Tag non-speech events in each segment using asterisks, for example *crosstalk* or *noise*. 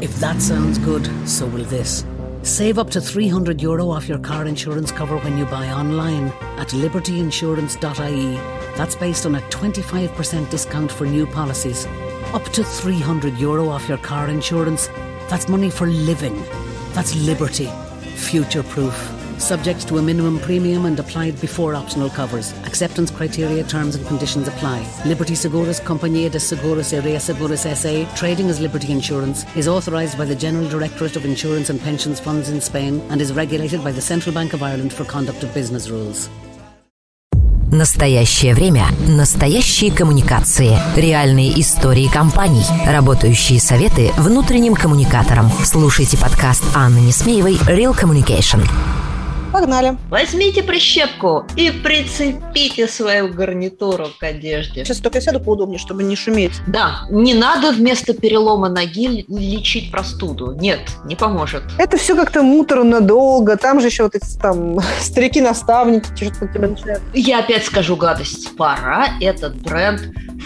If that sounds good, so will this. Save up to 300 euro off your car insurance cover when you buy online at libertyinsurance.ie. That's based on a 25% discount for new policies. Up to 300 euro off your car insurance. That's money for living. That's liberty. Future proof Subject to a minimum premium and applied before optional covers. Acceptance criteria, terms and conditions apply. Liberty Seguros Compañía de Seguros y Reaseguros SA, trading as Liberty Insurance, is authorised by the General Directorate of Insurance and Pensions Funds in Spain and is regulated by the Central Bank of Ireland for conduct of business rules. Настоящее время. Настоящие коммуникации. Реальные истории компаний. Работающие советы внутренним коммуникаторам. Слушайте подкаст Анны Несмеевой «Real Communication». Погнали. Возьмите прищепку и прицепите свою гарнитуру к одежде. Сейчас только сяду поудобнее, чтобы не шуметь. Да, не надо вместо перелома ноги лечить простуду. Нет, не поможет. Это все как-то муторно, долго. Там же еще вот эти там *laughs* старики-наставники что-то на тебя начинают. Я опять скажу гадость. Пора этот бренд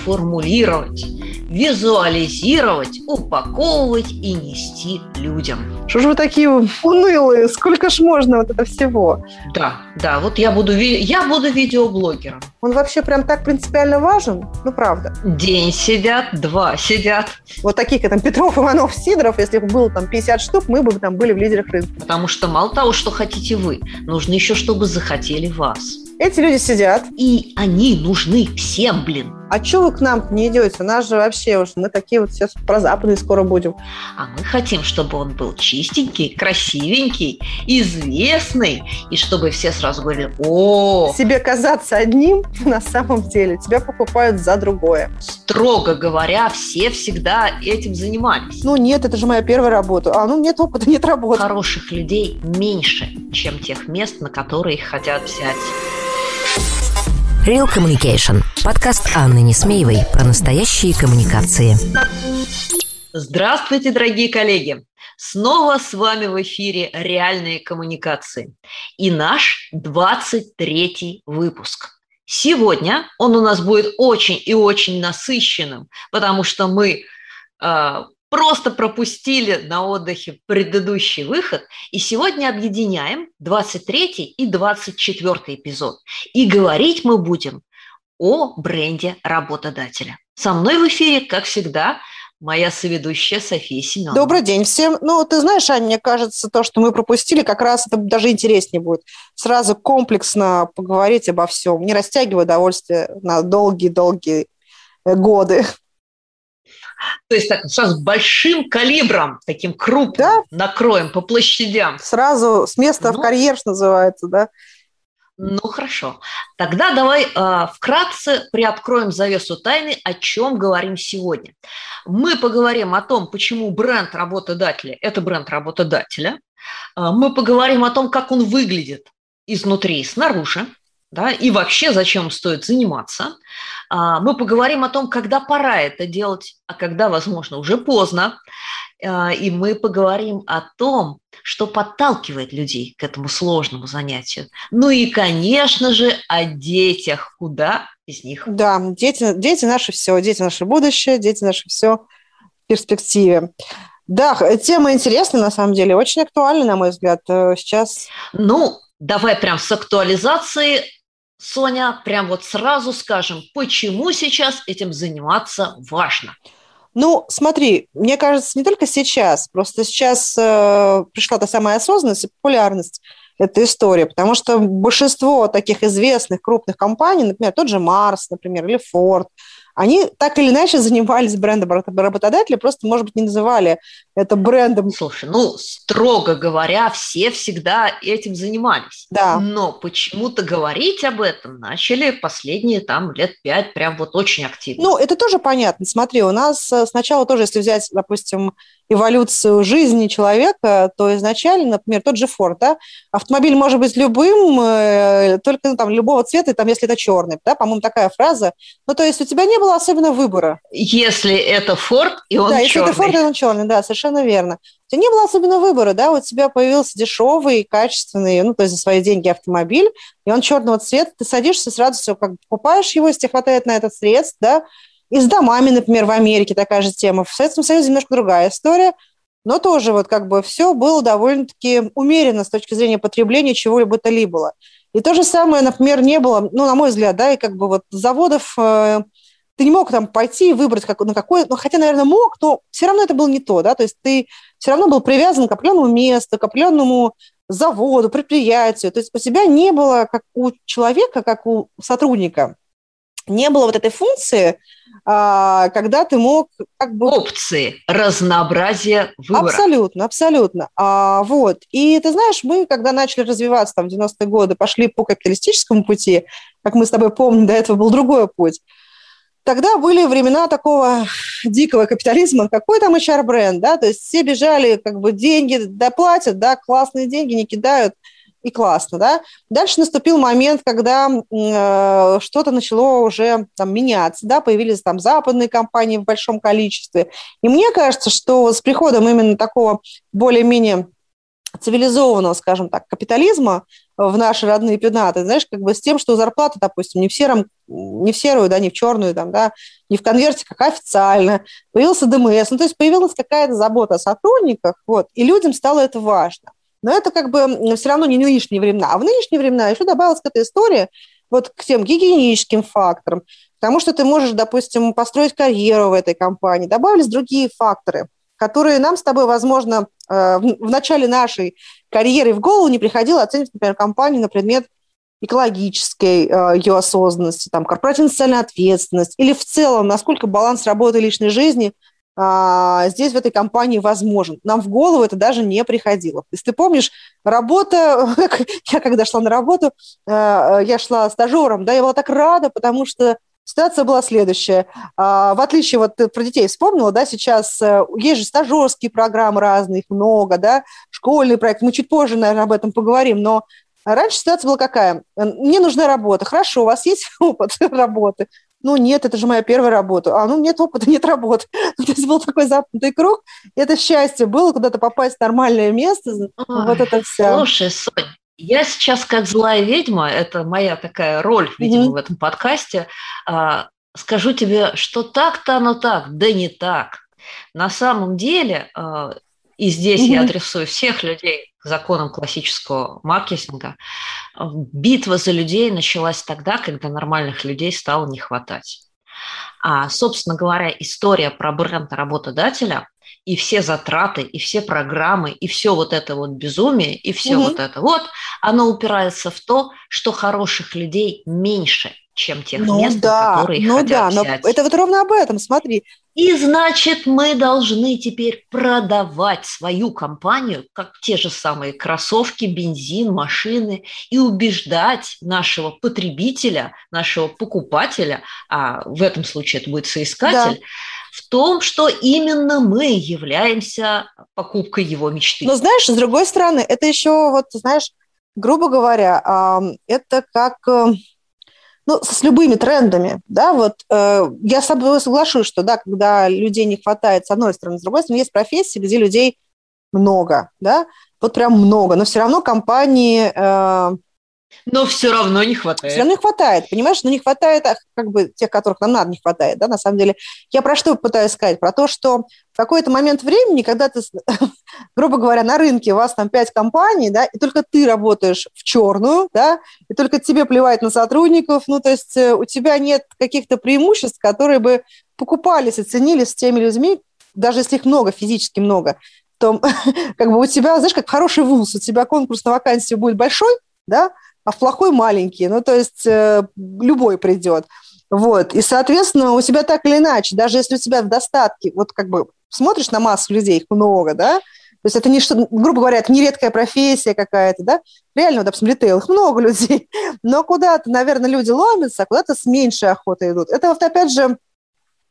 формулировать, визуализировать, упаковывать и нести людям. Что же вы такие унылые? Сколько ж можно вот это всего? Да, да, вот я буду, я буду видеоблогером. Он вообще прям так принципиально важен? Ну, правда. День сидят, два сидят. Вот таких, как там, Петров, Иванов, Сидоров, если бы было там 50 штук, мы бы там были в лидерах рынка. Потому что мало того, что хотите вы, нужно еще, чтобы захотели вас. Эти люди сидят. И они нужны всем, блин. А что вы к нам не идете? У нас же вообще уж мы такие вот сейчас про западные скоро будем. А мы хотим, чтобы он был чистенький, красивенький, известный, и чтобы все сразу говорили «О!». Себе казаться одним, *laughs* на самом деле тебя покупают за другое. Строго говоря, все всегда этим занимались. Ну нет, это же моя первая работа. А ну нет опыта, нет работы. Хороших людей меньше, чем тех мест, на которые их хотят взять. Real Communication. Подкаст Анны Несмеевой про настоящие коммуникации. Здравствуйте, дорогие коллеги! Снова с вами в эфире «Реальные коммуникации» и наш 23-й выпуск. Сегодня он у нас будет очень и очень насыщенным, потому что мы э, просто пропустили на отдыхе предыдущий выход, и сегодня объединяем 23 и 24 эпизод. И говорить мы будем о бренде работодателя. Со мной в эфире, как всегда, моя соведущая София Семеновна. Добрый день всем. Ну, ты знаешь, Аня, мне кажется, то, что мы пропустили, как раз это даже интереснее будет. Сразу комплексно поговорить обо всем, не растягивая удовольствие на долгие-долгие годы. То есть так сразу большим калибром, таким крупным да? накроем по площадям. Сразу с места ну, в карьер, что называется, да? Ну хорошо. Тогда давай э, вкратце приоткроем завесу тайны, о чем говорим сегодня. Мы поговорим о том, почему бренд работодателя – это бренд работодателя. Э, мы поговорим о том, как он выглядит изнутри и снаружи да, и вообще зачем стоит заниматься. А, мы поговорим о том, когда пора это делать, а когда, возможно, уже поздно. А, и мы поговорим о том, что подталкивает людей к этому сложному занятию. Ну и, конечно же, о детях. Куда из них? Да, дети, дети наши все, дети наше будущее, дети наши все в перспективе. Да, тема интересная, на самом деле, очень актуальна, на мой взгляд, э, сейчас. Ну, давай прям с актуализацией Соня, прям вот сразу скажем, почему сейчас этим заниматься важно? Ну, смотри, мне кажется, не только сейчас, просто сейчас э, пришла та самая осознанность и популярность этой истории, потому что большинство таких известных крупных компаний, например, тот же Марс, например, или Ford, они так или иначе занимались брендом работодателя, просто, может быть, не называли это брендом. Слушай, ну, строго говоря, все всегда этим занимались. Да. Но почему-то говорить об этом начали последние там лет пять, прям вот очень активно. Ну, это тоже понятно. Смотри, у нас э, сначала тоже, если взять, допустим, эволюцию жизни человека, то изначально, например, тот же Форд, да, автомобиль может быть любым, э, только ну, там любого цвета, там, если это черный, да, по-моему, такая фраза. Ну, то есть у тебя не было особенно выбора. Если это Форд, и он да, черный. если это Форд, и он черный, да, совершенно верно. У тебя не было особенно выбора, да, у тебя появился дешевый, качественный, ну, то есть за свои деньги автомобиль, и он черного цвета, ты садишься, сразу все как бы покупаешь его, если тебе хватает на этот средств, да, и с домами, например, в Америке такая же тема. В Советском Союзе немножко другая история. но тоже вот как бы все было довольно-таки умеренно с точки зрения потребления чего-либо то либо. И то же самое, например, не было, ну, на мой взгляд, да, и как бы вот заводов э, ты не мог там пойти и выбрать как, на какой, ну, хотя, наверное, мог, но все равно это было не то, да, то есть ты все равно был привязан к определенному месту, к определенному заводу, предприятию, то есть у тебя не было, как у человека, как у сотрудника, не было вот этой функции, а, когда ты мог как бы... Опции, разнообразие выбора. Абсолютно, абсолютно. А, вот. И ты знаешь, мы, когда начали развиваться там в 90-е годы, пошли по капиталистическому пути, как мы с тобой помним, до этого был другой путь, Тогда были времена такого дикого капитализма, какой там HR-бренд, да, то есть все бежали, как бы деньги доплатят, да, классные деньги не кидают, и классно, да. Дальше наступил момент, когда э, что-то начало уже там меняться, да, появились там западные компании в большом количестве. И мне кажется, что с приходом именно такого более-менее цивилизованного, скажем так, капитализма в наши родные пенаты, знаешь, как бы с тем, что зарплата, допустим, не в сером, не в серую, да, не в черную, там, да, не в конверте, как официально, появился ДМС, ну, то есть появилась какая-то забота о сотрудниках, вот, и людям стало это важно. Но это как бы все равно не нынешние времена. А в нынешние времена еще добавилась к этой истории вот к тем гигиеническим факторам, потому что ты можешь, допустим, построить карьеру в этой компании. Добавились другие факторы, которые нам с тобой, возможно, э, в начале нашей карьеры в голову не приходило оценивать, например, компанию на предмет экологической э, ее осознанности, там, корпоративной социальной ответственности или в целом, насколько баланс работы и личной жизни – а, здесь в этой компании возможен. Нам в голову это даже не приходило. Если ты помнишь, работа, *laughs* я когда шла на работу, а, я шла стажером, да, я была так рада, потому что ситуация была следующая. А, в отличие, вот ты про детей вспомнила, да, сейчас э, есть же стажерские программы разные, их много, да, школьный проект, мы чуть позже, наверное, об этом поговорим, но Раньше ситуация была какая? Мне нужна работа. Хорошо, у вас есть *laughs* опыт работы ну нет, это же моя первая работа, а ну нет опыта, нет работы. *laughs* Ну, то есть был такой запнутый круг, это счастье было куда-то попасть в нормальное место, Ой, вот это все. Слушай, Сонь, я сейчас как злая ведьма, это моя такая роль, видимо, mm-hmm. в этом подкасте, а, скажу тебе, что так-то оно так, да не так. На самом деле, а, и здесь mm-hmm. я адресую всех людей, законам классического маркетинга, битва за людей началась тогда, когда нормальных людей стало не хватать. А, собственно говоря, история про бренд работодателя и все затраты, и все программы, и все вот это вот безумие, и все угу. вот это вот, оно упирается в то, что хороших людей меньше, чем тех ну, мест, да, которые ну хотят да, взять. Но это вот ровно об этом, смотри. И значит, мы должны теперь продавать свою компанию, как те же самые кроссовки, бензин, машины, и убеждать нашего потребителя, нашего покупателя, а в этом случае это будет соискатель, да. в том, что именно мы являемся покупкой его мечты. Но знаешь, с другой стороны, это еще, вот, знаешь, грубо говоря, это как э, ну, с любыми трендами, да, вот э, я с тобой соглашусь, что, да, когда людей не хватает, с одной стороны, с другой стороны, есть профессии, где людей много, да, вот прям много, но все равно компании э, но все равно не хватает. Все равно не хватает, понимаешь? Но не хватает а, как бы тех, которых нам надо, не хватает, да, на самом деле. Я про что пытаюсь сказать? Про то, что в какой-то момент времени, когда ты, *laughs* грубо говоря, на рынке у вас там пять компаний, да, и только ты работаешь в черную, да, и только тебе плевать на сотрудников, ну, то есть э, у тебя нет каких-то преимуществ, которые бы покупались и ценились с теми людьми, даже если их много, физически много, то *laughs* как бы у тебя, знаешь, как хороший вуз, у тебя конкурс на вакансию будет большой, да, а в плохой маленький, ну, то есть э, любой придет. Вот, и, соответственно, у тебя так или иначе, даже если у тебя в достатке, вот как бы смотришь на массу людей, их много, да, то есть это не что, грубо говоря, это не редкая профессия какая-то, да, реально, вот, допустим, ритейл, их много людей, *laughs* но куда-то, наверное, люди ломятся, а куда-то с меньшей охотой идут. Это вот опять же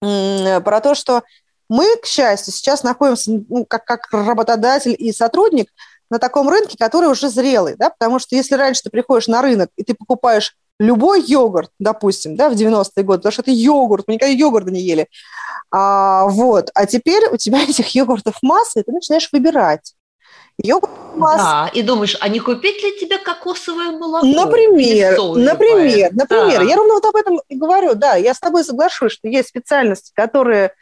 про то, что мы, к счастью, сейчас находимся ну, как, как работодатель и сотрудник на таком рынке, который уже зрелый, да, потому что если раньше ты приходишь на рынок и ты покупаешь любой йогурт, допустим, да, в 90-е годы, потому что это йогурт, мы никогда йогурта не ели, а, вот, а теперь у тебя *laughs* этих йогуртов масса, и ты начинаешь выбирать. Йогурт масса. Да, и думаешь, а не купить ли тебе кокосовое молоко? Например, например, например. Да. Я ровно вот об этом и говорю, да, я с тобой соглашусь, что есть специальности, которые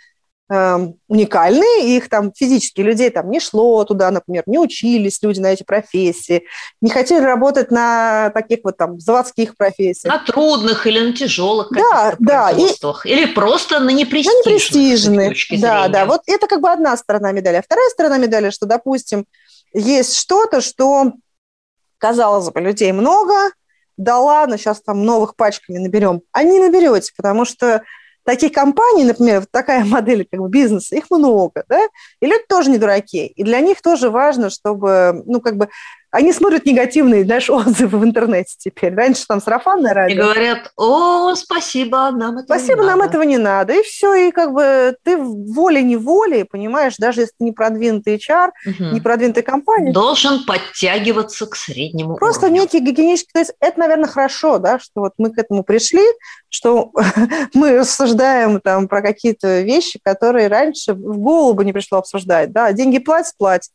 уникальные, их там физически людей там не шло туда, например, не учились люди на эти профессии, не хотели работать на таких вот там заводских профессиях. На трудных или на тяжелых да, да, производствах, и, или просто на непрестижных. На непрестижных, да, да. Вот это как бы одна сторона медали. А вторая сторона медали, что, допустим, есть что-то, что, казалось бы, людей много, да ладно, сейчас там новых не наберем. А не наберете, потому что таких компаний, например, такая *laughs* модель как бы бизнеса, их много, да, и люди тоже не дураки, и для них тоже важно, чтобы, ну, как бы они смотрят негативные, знаешь, *laughs* отзывы в интернете теперь. Раньше там сарафанное радио. И говорят, о, спасибо, нам это Спасибо, не нам надо. этого не надо. И все, и как бы ты волей-неволей, понимаешь, даже если ты не продвинутый HR, угу. не продвинутая компания. Должен подтягиваться к среднему Просто уровню. некий гигиенический... То есть это, наверное, хорошо, да, что вот мы к этому пришли, что *laughs* мы рассуждаем там про какие-то вещи, которые раньше в голову бы не пришло обсуждать, да, деньги платят, платят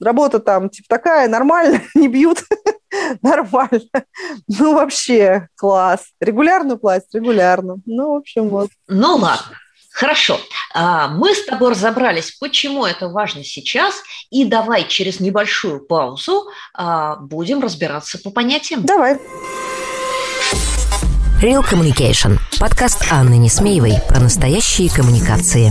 работа там типа такая, нормально, *laughs* не бьют, *laughs* нормально. Ну, вообще, класс. Регулярно платят, регулярно. Ну, в общем, вот. Ну, ладно. Хорошо, а, мы с тобой разобрались, почему это важно сейчас, и давай через небольшую паузу а, будем разбираться по понятиям. Давай. Real Communication. Подкаст Анны Несмеевой про настоящие коммуникации.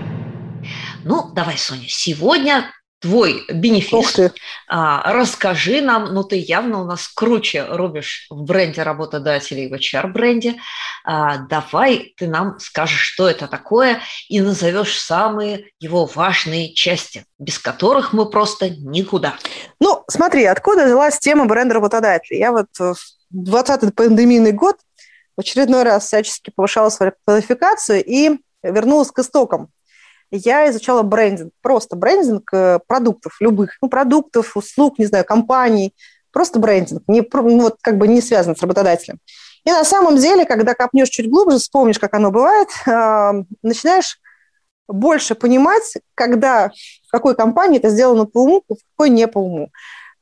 Ну, давай, Соня, сегодня твой бенефис. А, расскажи нам, ну ты явно у нас круче рубишь в бренде работодателей, в HR-бренде. А, давай ты нам скажешь, что это такое, и назовешь самые его важные части, без которых мы просто никуда. Ну, смотри, откуда взялась тема бренда работодателей? Я вот в 20-й пандемийный год в очередной раз всячески повышала свою квалификацию и вернулась к истокам я изучала брендинг, просто брендинг э, продуктов любых, ну, продуктов, услуг, не знаю, компаний, просто брендинг, не, ну, вот как бы не связан с работодателем. И на самом деле, когда копнешь чуть глубже, вспомнишь, как оно бывает, начинаешь больше понимать, когда в какой компании это сделано по уму, в какой не по уму.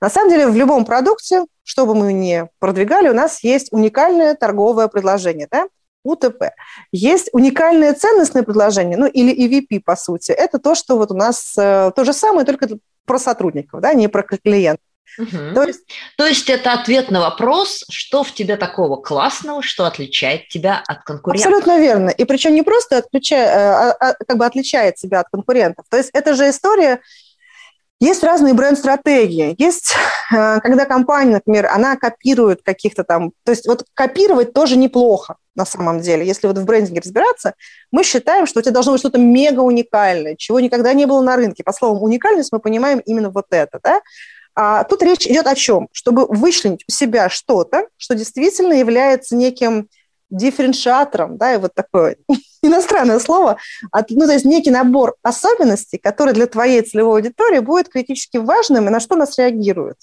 На самом деле, в любом продукте, что бы мы ни продвигали, у нас есть уникальное торговое предложение. Да? УТП. Есть уникальное ценностное предложение, ну или EVP, по сути. Это то, что вот у нас э, то же самое, только про сотрудников, да, не про клиентов. Угу. То, есть, то есть это ответ на вопрос, что в тебе такого классного, что отличает тебя от конкурентов. Абсолютно верно. И причем не просто отключая, а, а, как бы отличает себя от конкурентов. То есть это же история есть разные бренд-стратегии. Есть, э, когда компания, например, она копирует каких-то там... То есть вот копировать тоже неплохо на самом деле. Если вот в брендинге разбираться, мы считаем, что у тебя должно быть что-то мега уникальное, чего никогда не было на рынке. По словам уникальность мы понимаем именно вот это. Да? А тут речь идет о чем? Чтобы вычленить у себя что-то, что действительно является неким дифференциатором, да, и вот такое иностранное слово, от, ну, то есть некий набор особенностей, который для твоей целевой аудитории будет критически важным и на что нас реагирует.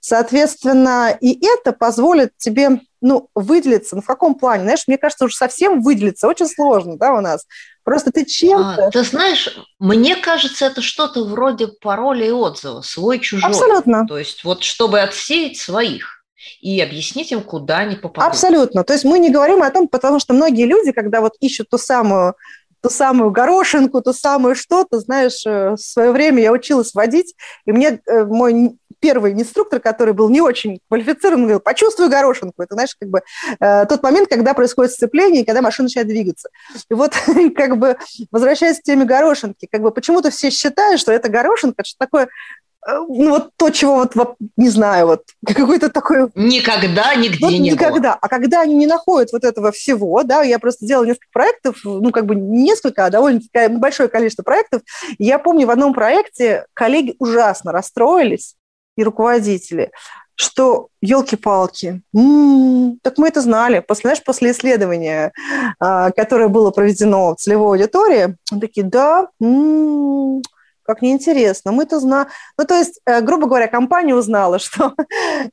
Соответственно, и это позволит тебе ну, выделиться. Ну, в каком плане? Знаешь, мне кажется, уже совсем выделиться очень сложно, да, у нас. Просто ты чем-то... А, ты знаешь, мне кажется, это что-то вроде пароля и отзыва, свой-чужой. Абсолютно. То есть вот чтобы отсеять своих и объяснить им, куда они попадут. Абсолютно. То есть мы не говорим о том, потому что многие люди, когда вот ищут ту самую ту самую горошинку, ту самую что-то, знаешь, э, в свое время я училась водить, и мне э, мой первый инструктор, который был не очень квалифицирован, говорил, почувствуй горошинку. Это, знаешь, как бы э, тот момент, когда происходит сцепление, когда машина начинает двигаться. И вот, *laughs* как бы, возвращаясь к теме горошинки, как бы почему-то все считают, что это горошинка, что такое ну, вот то, чего вот, вот не знаю, вот *laughs* какой-то такой... Никогда нигде вот не никогда. было. А когда они не находят вот этого всего, да, я просто делала несколько проектов, ну, как бы не несколько, а довольно большое количество проектов. я помню, в одном проекте коллеги ужасно расстроились, и руководители, что елки-палки, м-м, так мы это знали. После, знаешь, после исследования, а, которое было проведено в целевой аудитории, такие, да, м-м, как неинтересно, мы это знаем. Ну, то есть, э, грубо говоря, компания узнала, *laughs* что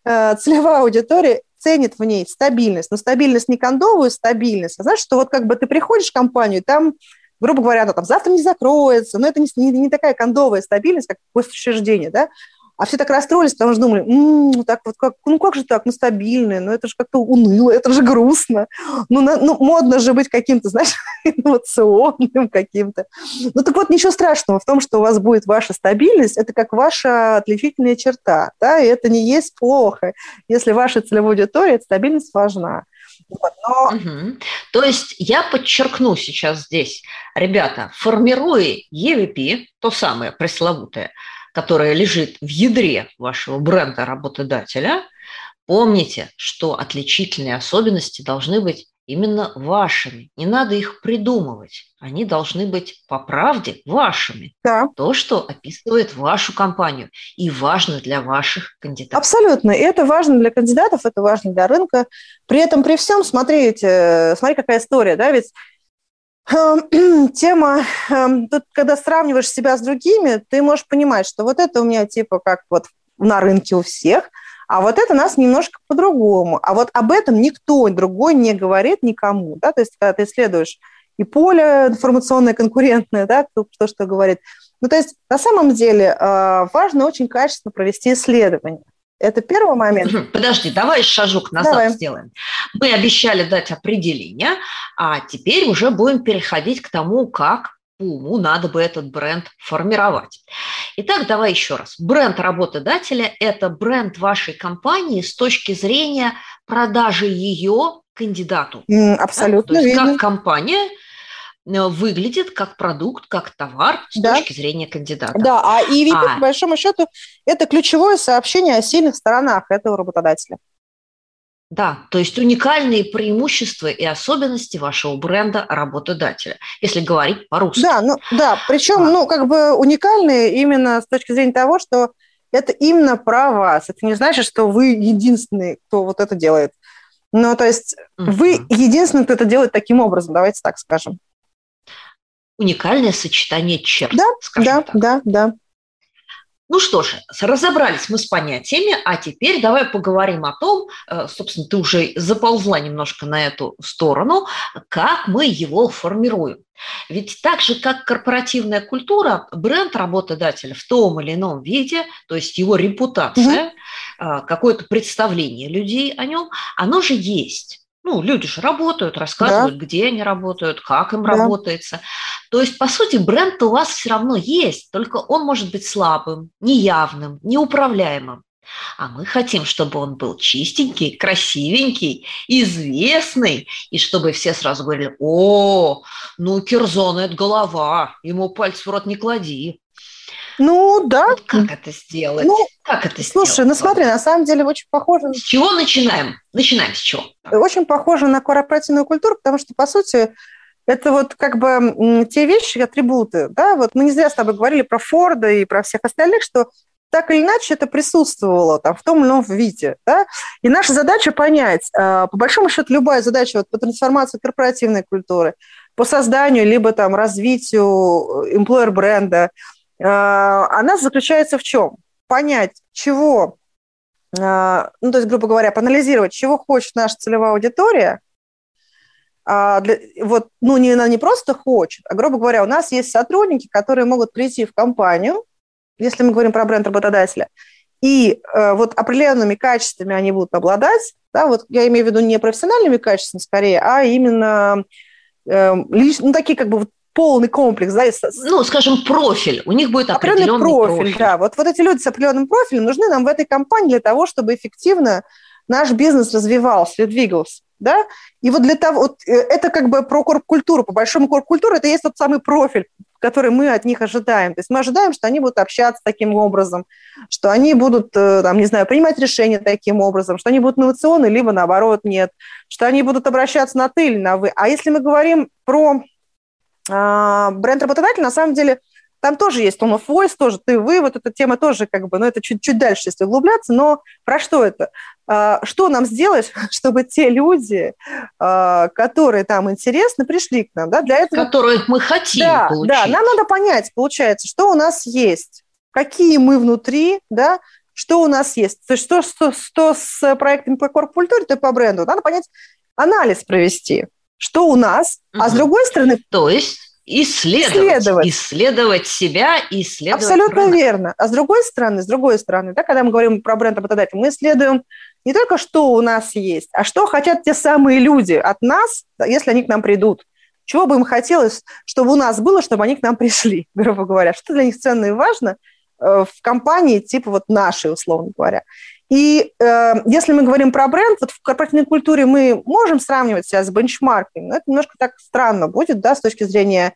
э, целевая аудитория ценит в ней стабильность. Но стабильность не кондовую стабильность, а знаешь, что вот как бы ты приходишь в компанию, там грубо говоря, она там завтра не закроется, но это не, не, не такая кондовая стабильность, как учреждение, да, а все так расстроились, потому что думали, м-м, так вот как, ну как же так, мы стабильные, ну это же как-то уныло, это же грустно. Ну, на, ну модно же быть каким-то, знаешь, *laughs* инновационным каким-то. Ну так вот, ничего страшного в том, что у вас будет ваша стабильность, это как ваша отличительная черта, да, и это не есть плохо, если ваша целевая аудитория, стабильность важна. Но... угу. То есть я подчеркну сейчас здесь, ребята, формируя EVP, то самое пресловутое, которая лежит в ядре вашего бренда работодателя, помните, что отличительные особенности должны быть именно вашими. Не надо их придумывать. Они должны быть по правде вашими. Да. То, что описывает вашу компанию и важно для ваших кандидатов. Абсолютно. И это важно для кандидатов, это важно для рынка. При этом, при всем, смотрите, смотри, какая история, да, ведь *clears throat* тема, эм, тут, когда сравниваешь себя с другими, ты можешь понимать, что вот это у меня типа как вот на рынке у всех, а вот это нас немножко по-другому. А вот об этом никто другой не говорит никому. Да? То есть, когда ты исследуешь и поле информационное, конкурентное, да, кто что говорит. Ну, то есть, на самом деле, э, важно очень качественно провести исследование. Это первый момент. Подожди, давай шажок назад давай. сделаем. Мы обещали дать определение, а теперь уже будем переходить к тому, как по уму надо бы этот бренд формировать. Итак, давай еще раз. Бренд работодателя – это бренд вашей компании с точки зрения продажи ее кандидату. Абсолютно да? То есть верно. как компания – выглядит как продукт, как товар с да. точки зрения кандидата. Да, а EVP, а... по большому счету, это ключевое сообщение о сильных сторонах этого работодателя. Да, то есть уникальные преимущества и особенности вашего бренда работодателя, если говорить по-русски. Да, ну, да, причем, а. ну, как бы уникальные именно с точки зрения того, что это именно про вас. Это не значит, что вы единственный, кто вот это делает. Ну, то есть uh-huh. вы единственный, кто это делает таким образом, давайте так скажем уникальное сочетание черт. Да, да, так. да, да. Ну что ж, разобрались мы с понятиями, а теперь давай поговорим о том, э, собственно, ты уже заползла немножко на эту сторону, как мы его формируем. Ведь так же, как корпоративная культура, бренд работодателя в том или ином виде, то есть его репутация, угу. какое-то представление людей о нем, оно же есть. Ну, люди же работают, рассказывают, да. где они работают, как им да. работается. То есть, по сути, бренд у вас все равно есть, только он может быть слабым, неявным, неуправляемым. А мы хотим, чтобы он был чистенький, красивенький, известный, и чтобы все сразу говорили, о, ну, Кирзон – это голова, ему пальцы в рот не клади. Ну, да. Вот как это сделать? Ну, как это слушай, сделать? ну смотри, на самом деле очень похоже... С чего начинаем? Начинаем с чего? Очень похоже на корпоративную культуру, потому что, по сути, это вот как бы те вещи, атрибуты, да, вот мы не зря с тобой говорили про Форда и про всех остальных, что так или иначе это присутствовало там в том или ином виде, да, и наша задача понять, а, по большому счету любая задача вот по трансформации корпоративной культуры, по созданию либо там развитию employer бренда, она заключается в чем? Понять, чего, а, ну, то есть, грубо говоря, поанализировать, чего хочет наша целевая аудитория, а, для, вот, ну, не, она не просто хочет, а, грубо говоря, у нас есть сотрудники, которые могут прийти в компанию, если мы говорим про бренд работодателя, и э, вот определенными качествами они будут обладать, да, вот я имею в виду не профессиональными качествами скорее, а именно э, лич, ну, такие как бы вот полный комплекс, да, ну, скажем, профиль. У них будет определенный, определенный профиль, профиль. Да, вот, вот эти люди с определенным профилем нужны нам в этой компании для того, чтобы эффективно наш бизнес развивался и двигался. Да? И вот для того, вот, э, это как бы про корп-культуру, по большому корп-культуру, это есть тот самый профиль, который мы от них ожидаем. То есть мы ожидаем, что они будут общаться таким образом, что они будут, э, там, не знаю, принимать решения таким образом, что они будут инновационны, либо наоборот нет, что они будут обращаться на ты или на вы. А если мы говорим про а, бренд работодателя на самом деле там тоже есть tone of voice, тоже ты, вы, вот эта тема тоже как бы, ну, это чуть-чуть дальше, если углубляться, но про что это? А, что нам сделать, *laughs* чтобы те люди, а, которые там интересны, пришли к нам, да, для этого... Которые мы хотим да, получить. Да, нам надо понять, получается, что у нас есть, какие мы внутри, да, что у нас есть. То есть что, что, что с проектами по корпкультуре, то и по бренду. Надо понять, анализ провести, что у нас, угу. а с другой стороны... То есть исследовать, исследовать, исследовать себя и исследовать Абсолютно рынок. верно. А с другой стороны, с другой стороны, да, когда мы говорим про бренд работодателя, мы исследуем не только, что у нас есть, а что хотят те самые люди от нас, если они к нам придут. Чего бы им хотелось, чтобы у нас было, чтобы они к нам пришли, *laughs* грубо говоря. Что для них ценно и важно э, в компании типа вот нашей, условно говоря. И э, если мы говорим про бренд, вот в корпоративной культуре мы можем сравнивать себя с бенчмарками, но это немножко так странно будет, да, с точки зрения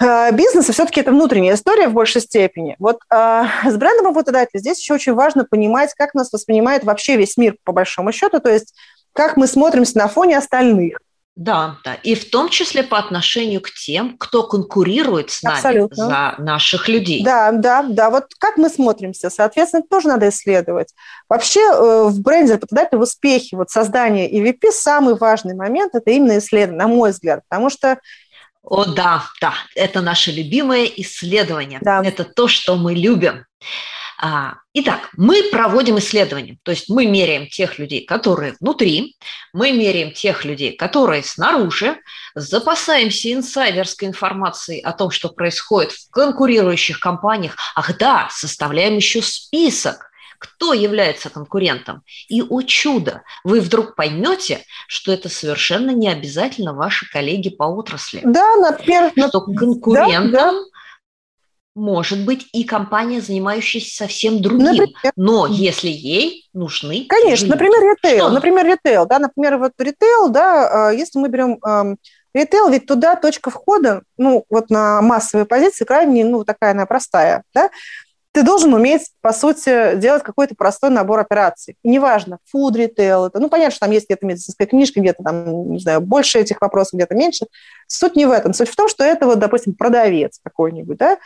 э, бизнеса, все-таки это внутренняя история в большей степени. Вот э, с брендом работодателя здесь еще очень важно понимать, как нас воспринимает вообще весь мир, по большому счету, то есть как мы смотримся на фоне остальных. Да, да, и в том числе по отношению к тем, кто конкурирует с нами Абсолютно. за наших людей. Да, да, да. Вот как мы смотримся, соответственно, тоже надо исследовать. Вообще э, в бренде работодателя в успехе вот создания EVP самый важный момент – это именно исследование, на мой взгляд, потому что о, да, да, это наше любимое исследование. Да. Это то, что мы любим. А, итак, мы проводим исследования, то есть мы меряем тех людей, которые внутри, мы меряем тех людей, которые снаружи, запасаемся инсайдерской информацией о том, что происходит в конкурирующих компаниях. Ах да, составляем еще список кто является конкурентом. И, о чудо, вы вдруг поймете, что это совершенно не обязательно ваши коллеги по отрасли. Да, например. Что конкурентом да, да может быть и компания, занимающаяся совсем другим. Например, Но если ей нужны... Конечно, например, ритейл. Что? Например, ритейл. Да, например, вот ритейл, да, а, если мы берем ритейл, ведь туда точка входа, ну, вот на массовые позиции крайне, ну, такая она простая, да, ты должен уметь, по сути, делать какой-то простой набор операций. И неважно, food ритейл, это, ну, понятно, что там есть где-то медицинская книжка, где-то там, не знаю, больше этих вопросов, где-то меньше. Суть не в этом. Суть в том, что это вот, допустим, продавец какой-нибудь, да,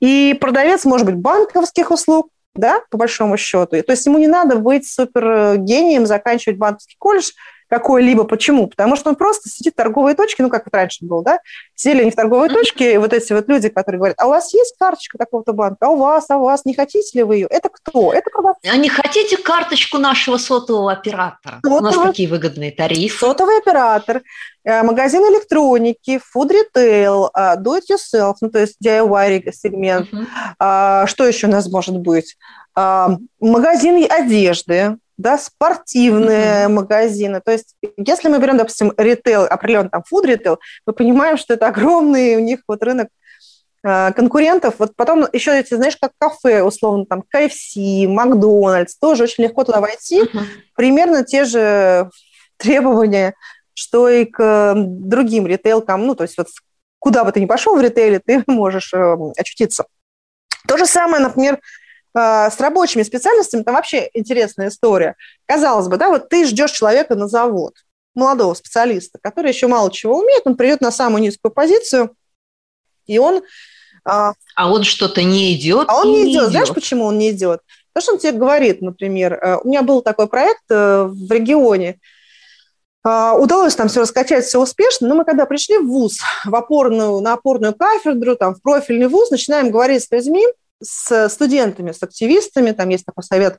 и продавец может быть банковских услуг, да, по большому счету. То есть ему не надо быть супер гением, заканчивать банковский колледж какой-либо. Почему? Потому что он просто сидит в торговой точке, ну, как это раньше было, да, сидели они в торговой точке, и вот эти вот люди, которые говорят, а у вас есть карточка такого-то банка? А у вас, а у вас, не хотите ли вы ее? Это кто? Это продавцы. А не хотите карточку нашего сотового оператора? Сотовый, у нас такие выгодные тарифы. Сотовый оператор, Э, магазин электроники, food retail, э, do it yourself, ну, то есть DIY сегмент. Uh-huh. Что еще у нас может быть? Магазин одежды, да, спортивные uh-huh. магазины. То есть, если мы берем, допустим, ритейл, определенный там food retail, мы понимаем, что это *laughs* огромный у них вот рынок э, конкурентов. Вот потом еще эти, знаешь, как кафе, условно, там, KFC, Макдональдс, тоже очень легко туда войти. Uh-huh. Примерно те же *laughs* требования что и к другим ритейлкам, ну, то есть вот куда бы ты ни пошел в ритейле, ты можешь э, очутиться. То же самое, например, с рабочими специальностями, там вообще интересная история. Казалось бы, да, вот ты ждешь человека на завод, молодого специалиста, который еще мало чего умеет, он придет на самую низкую позицию, и он... А, а он что-то не идет? А он не идет. идет. Знаешь, почему он не идет? Потому что он тебе говорит, например, э, у меня был такой проект в регионе, удалось там все раскачать, все успешно, но мы когда пришли в ВУЗ, *laughs* в опорную, на опорную кафедру, там, в профильный ВУЗ, начинаем говорить с людьми, с студентами, с активистами, там есть такой совет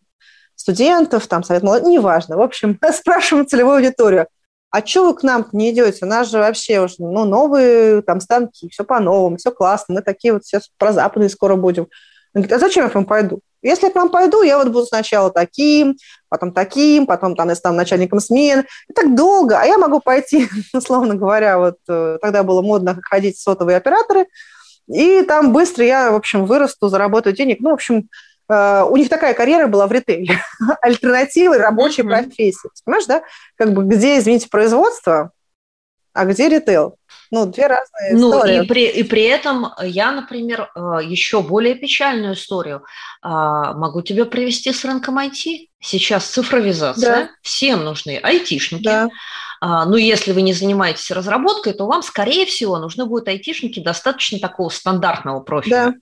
студентов, там совет молодых, неважно. В общем, *laughs* спрашиваем целевую аудиторию, а что вы к нам не идете? У нас же вообще уже ну, новые там станки, все по-новому, все классно, мы такие вот сейчас про западные скоро будем. Он говорит, а зачем я к вам пойду? Если я к вам пойду, я вот буду сначала таким, потом таким, потом там я стану начальником смен. И так долго. А я могу пойти, *laughs* условно говоря, вот э, тогда было модно ходить сотовые операторы, и там быстро я, в общем, вырасту, заработаю денег. Ну, в общем, э, у них такая карьера была в ритейле. *laughs* Альтернативы рабочей mm-hmm. профессии. Понимаешь, да? Как бы где, извините, производство, а где ритейл? Ну, две разные ну, истории. Ну, и при, и при этом я, например, э, еще более печальную историю а, могу тебе привести с рынком IT. Сейчас цифровизация, да. всем нужны айтишники. Да. А, ну, если вы не занимаетесь разработкой, то вам, скорее всего, нужны будут айтишники достаточно такого стандартного профиля.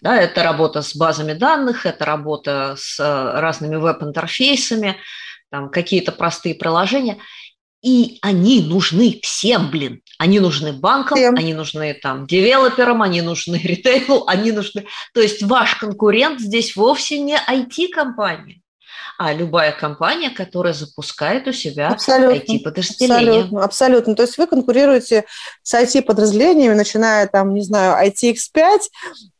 Да. да, это работа с базами данных, это работа с э, разными веб-интерфейсами, там какие-то простые приложения. И они нужны всем, блин. Они нужны банкам, всем. они нужны там девелоперам, они нужны *laughs* ритейлу, они нужны... То есть ваш конкурент здесь вовсе не IT-компания а любая компания, которая запускает у себя IT-подразделение. Абсолютно, абсолютно. То есть вы конкурируете с IT-подразделениями, начиная там, не знаю, ITX5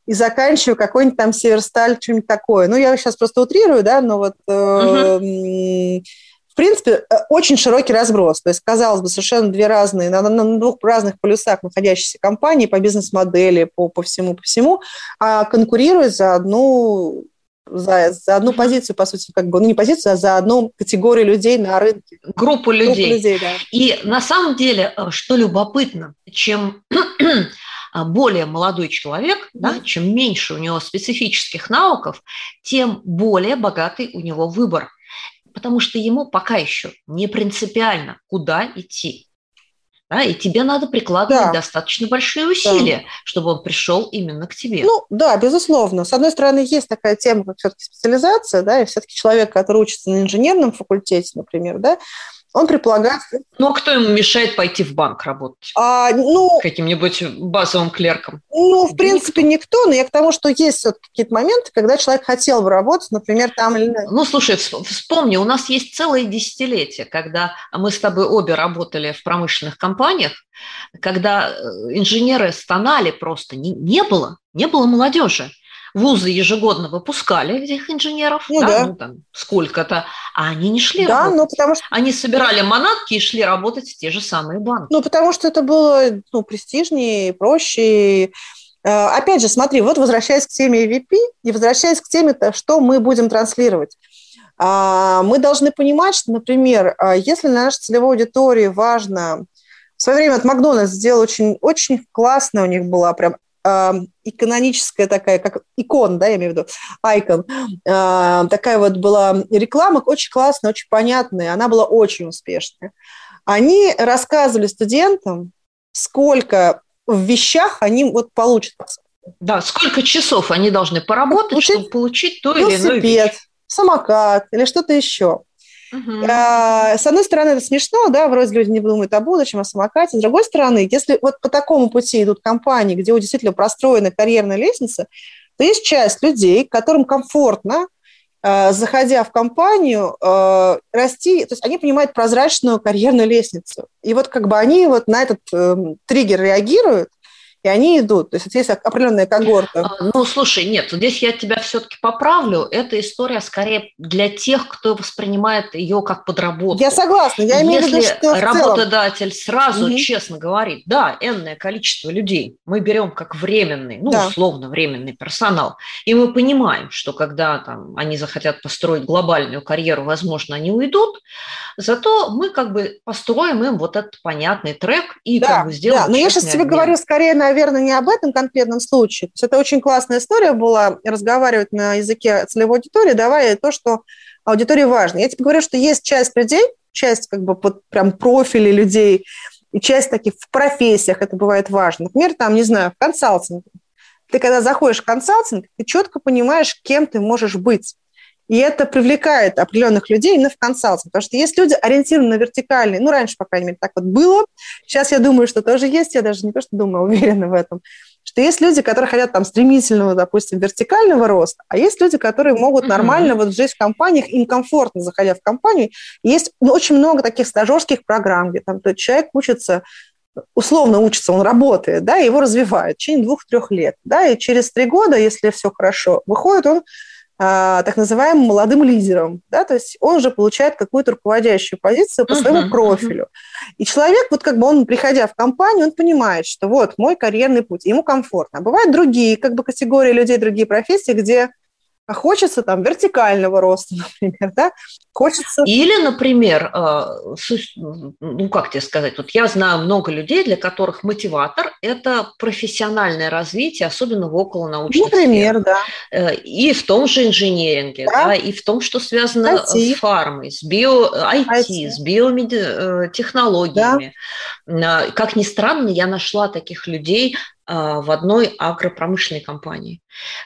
и заканчивая какой-нибудь там Северсталь, что-нибудь такое. Ну, я сейчас просто утрирую, да, но вот... Э, угу в принципе, э, очень широкий разброс. То есть, казалось бы, совершенно две разные, на, на двух разных полюсах находящиеся компании по бизнес-модели, по, по всему, по всему, а конкурируют за одну за, за одну позицию, по сути, как бы, ну не позицию, а за одну категорию людей на рынке. Группу людей. Группу людей да. И на самом деле, э, что любопытно, чем *clears throat* более молодой человек, mm да, чем меньше у него специфических навыков, тем более богатый у него выбор. Потому что ему пока еще не принципиально, куда идти да, и тебе надо прикладывать да. достаточно большие усилия, да. чтобы он пришел именно к тебе. Ну, да, безусловно. С одной стороны, есть такая тема, как все-таки специализация, да, и все-таки человек, который учится на инженерном факультете, например, да, он предполагает... Ну, а кто ему мешает пойти в банк работать? А, ну, Каким-нибудь базовым клерком? Ну, в принципе, никто. никто, но я к тому, что есть все какие-то моменты, когда человек хотел бы работать, например, там или... Ну, слушай, вспомни, у нас есть целые десятилетия, когда мы с тобой обе работали в промышленных компаниях, когда э, инженеры стонали просто, не, не было, не было молодежи вузы ежегодно выпускали этих инженеров, ну, да, да. Ну, там, сколько-то, а они не шли да, работать. Ну, потому что... Они собирали манатки и шли работать в те же самые банки. Ну, потому что это было ну, престижнее, проще. Э, опять же, смотри, вот возвращаясь к теме EVP и возвращаясь к теме, что мы будем транслировать. А, мы должны понимать, что, например, а, если на нашей целевой аудитории важно в свое время от Макдональдс сделал очень, очень классно, у них была прям э, иконическая такая, как икон, да, я имею в виду, айкон, э, такая вот была реклама, очень классная, очень понятная, она была очень успешная. Они рассказывали студентам, сколько в вещах они вот получат. Да, сколько часов они должны поработать, получить чтобы получить то или иное вещь. самокат или что-то еще. Угу. С одной стороны, это смешно, да, вроде люди не думают о будущем, о самокате. С другой стороны, если вот по такому пути идут компании, где действительно простроена карьерная лестница, то есть часть людей, которым комфортно, а, заходя в компанию, а, расти, то есть они понимают прозрачную карьерную лестницу. И вот как бы они вот на этот эм, триггер реагируют, и они идут. То есть есть определенная когорта. А, ну, слушай, нет, здесь я тебя все-таки поправлю. Эта история скорее для тех, кто воспринимает ее как подработку. Я согласна. Я имею Если в виду, что работодатель сразу угу. честно говорит, да, энное количество людей мы берем как временный, ну, да. условно временный персонал, и мы понимаем, что когда там, они захотят построить глобальную карьеру, возможно, они уйдут, зато мы как бы построим им вот этот понятный трек и да, как бы сделаем Да, но я сейчас тебе говорю скорее, на наверное, не об этом конкретном случае. То есть это очень классная история была, разговаривать на языке целевой аудитории, давая то, что аудитории важно. Я тебе говорю, что есть часть людей, часть как бы под прям профили людей, и часть таких в профессиях это бывает важно. Например, там, не знаю, в консалтинге. Ты когда заходишь в консалтинг, ты четко понимаешь, кем ты можешь быть. И это привлекает определенных людей именно в консалтинг. Потому что есть люди, ориентированы на вертикальный, ну, раньше, по крайней мере, так вот было. Сейчас я думаю, что тоже есть, я даже не то, что думаю, а уверена в этом. Что есть люди, которые хотят там стремительного, допустим, вертикального роста, а есть люди, которые могут нормально вот жить в компаниях, им комфортно, заходя в компанию. Есть ну, очень много таких стажерских программ, где там тот человек учится условно учится, он работает, да, его развивают в течение двух-трех лет, да, и через три года, если все хорошо, выходит он а, так называемым молодым лидером, да, то есть он уже получает какую-то руководящую позицию по своему uh-huh, профилю. Uh-huh. И человек, вот как бы он, приходя в компанию, он понимает, что вот мой карьерный путь, ему комфортно. А бывают другие как бы категории людей, другие профессии, где а хочется там вертикального роста, *laughs* например, да, хочется... Или, например, э, ну как тебе сказать, вот я знаю много людей, для которых мотиватор – это профессиональное развитие, особенно в околонаучных Например, сферах. да. Э, и в том же инженеринге, да. Да, и в том, что связано IT. с фармой, с био, IT, IT. с биотехнологиями. Да. Как ни странно, я нашла таких людей в одной агропромышленной компании,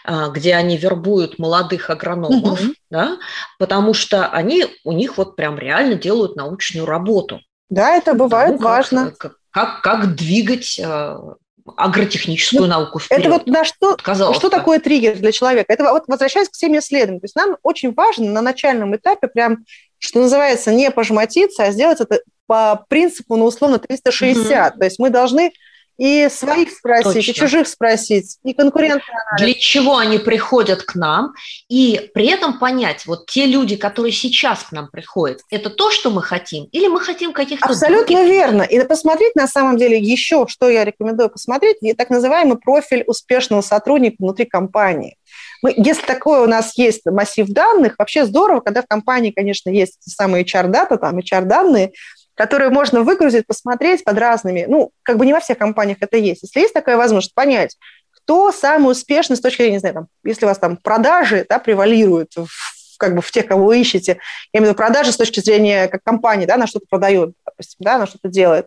а, где они вербуют молодых агрономов, угу. да, потому что они у них вот прям реально делают научную работу. Да, это бывает тому, важно. Как, как, как двигать а, агротехническую ну, науку вперед. Это вот на что, Казалось что такое триггер для человека? Это вот возвращаясь к всем исследованиям. То есть нам очень важно на начальном этапе прям, что называется, не пожмотиться, а сделать это по принципу, ну, условно, 360. Угу. То есть мы должны и своих спросить, Точно. и чужих спросить, и конкурентов. Для чего они приходят к нам, и при этом понять, вот те люди, которые сейчас к нам приходят, это то, что мы хотим, или мы хотим каких-то Абсолютно других? верно. И посмотреть, на самом деле, еще, что я рекомендую посмотреть, так называемый профиль успешного сотрудника внутри компании. Мы, если такое у нас есть массив данных, вообще здорово, когда в компании, конечно, есть самые HR-дата, там HR-данные, которые можно выгрузить, посмотреть под разными, ну, как бы не во всех компаниях это есть. Если есть такая возможность, понять, кто самый успешный с точки зрения, не знаю, там, если у вас там продажи да, превалируют в, как бы в тех, кого вы ищете, виду продажи с точки зрения как компании, да, на что-то продает, допустим, да, на что-то делает.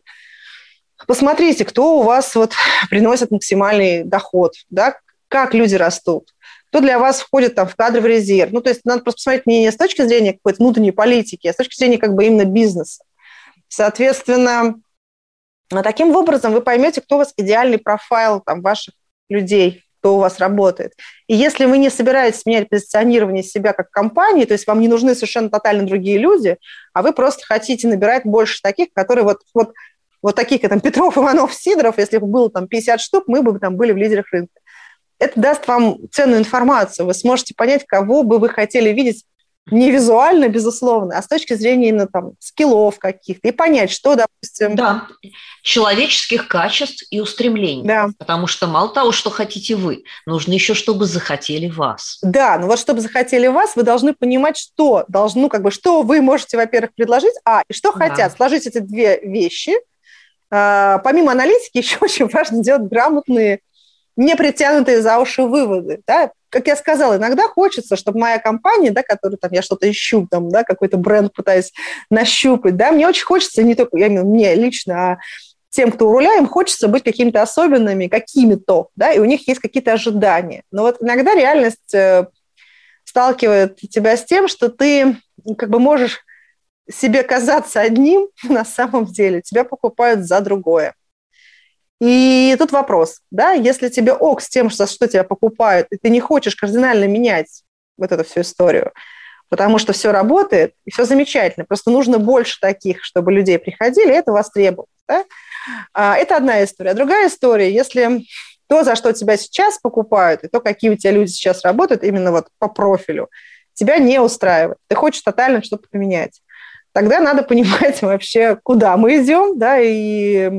Посмотрите, кто у вас вот приносит максимальный доход, да, как люди растут, кто для вас входит там в кадровый резерв. Ну, то есть надо просто посмотреть не с точки зрения какой-то внутренней политики, а с точки зрения как бы именно бизнеса. Соответственно, таким образом вы поймете, кто у вас идеальный профайл там, ваших людей, кто у вас работает. И если вы не собираетесь менять позиционирование себя как компании, то есть вам не нужны совершенно тотально другие люди, а вы просто хотите набирать больше таких, которые вот, вот, вот таких, как там Петров, Иванов, Сидоров, если бы было там 50 штук, мы бы там были в лидерах рынка. Это даст вам ценную информацию. Вы сможете понять, кого бы вы хотели видеть не визуально, безусловно, а с точки зрения именно там скиллов каких-то, и понять, что, допустим... Да, человеческих качеств и устремлений. Да. Потому что мало того, что хотите вы, нужно еще, чтобы захотели вас. Да, но вот чтобы захотели вас, вы должны понимать, что должно, ну, как бы, что вы можете, во-первых, предложить, а, и что да. хотят. Сложить эти две вещи. А, помимо аналитики, *laughs* еще очень важно делать грамотные не притянутые за уши выводы. Да? Как я сказала, иногда хочется, чтобы моя компания, да, которую там я что-то ищу, там, да, какой-то бренд пытаюсь нащупать, да, мне очень хочется, не только я мне лично, а тем, кто у руля, им хочется быть какими-то особенными, какими-то, да, и у них есть какие-то ожидания. Но вот иногда реальность э, сталкивает тебя с тем, что ты как бы можешь себе казаться одним, *laughs* на самом деле тебя покупают за другое. И тут вопрос, да, если тебе ок с тем, что, что тебя покупают, и ты не хочешь кардинально менять вот эту всю историю, потому что все работает, и все замечательно, просто нужно больше таких, чтобы людей приходили, и это востребовано. Да? А, это одна история. Другая история, если то, за что тебя сейчас покупают, и то, какие у тебя люди сейчас работают, именно вот по профилю, тебя не устраивает. Ты хочешь тотально что-то поменять тогда надо понимать *laughs* вообще, куда мы идем, да, и...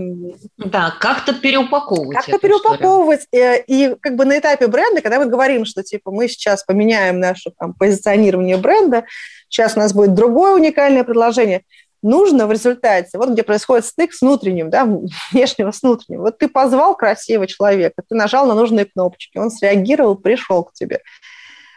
Да, как-то переупаковывать. Как-то переупаковывать. И, э, и как бы на этапе бренда, когда мы говорим, что типа мы сейчас поменяем наше там, позиционирование бренда, сейчас у нас будет другое уникальное предложение, нужно в результате, вот где происходит стык с внутренним, да, *laughs* внешнего с внутренним. Вот ты позвал красивого человека, ты нажал на нужные кнопочки, он среагировал, пришел к тебе.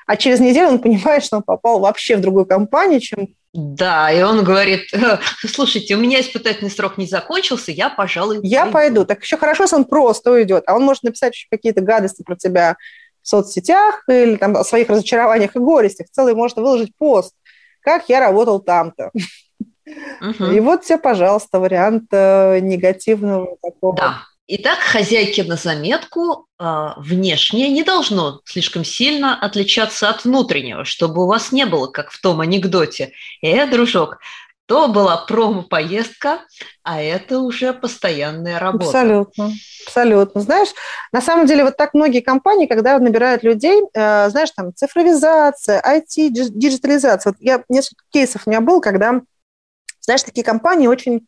А через неделю он понимает, что он попал вообще в другую компанию, чем да, и он говорит, «Э, слушайте, у меня испытательный срок не закончился, я, пожалуй, Я пойду. пойду. Так еще хорошо, если он просто уйдет, а он может написать еще какие-то гадости про тебя в соцсетях или там о своих разочарованиях и горестях. Целый может выложить пост, как я работал там-то. Угу. И вот все, пожалуйста, вариант э, негативного такого. Да. Итак, хозяйки на заметку, а, внешнее не должно слишком сильно отличаться от внутреннего, чтобы у вас не было, как в том анекдоте. «Э, дружок, то была промо-поездка, а это уже постоянная работа. Абсолютно, абсолютно. Знаешь, на самом деле вот так многие компании, когда набирают людей, э, знаешь, там цифровизация, IT, диджитализация. Вот я, несколько кейсов у меня был, когда, знаешь, такие компании очень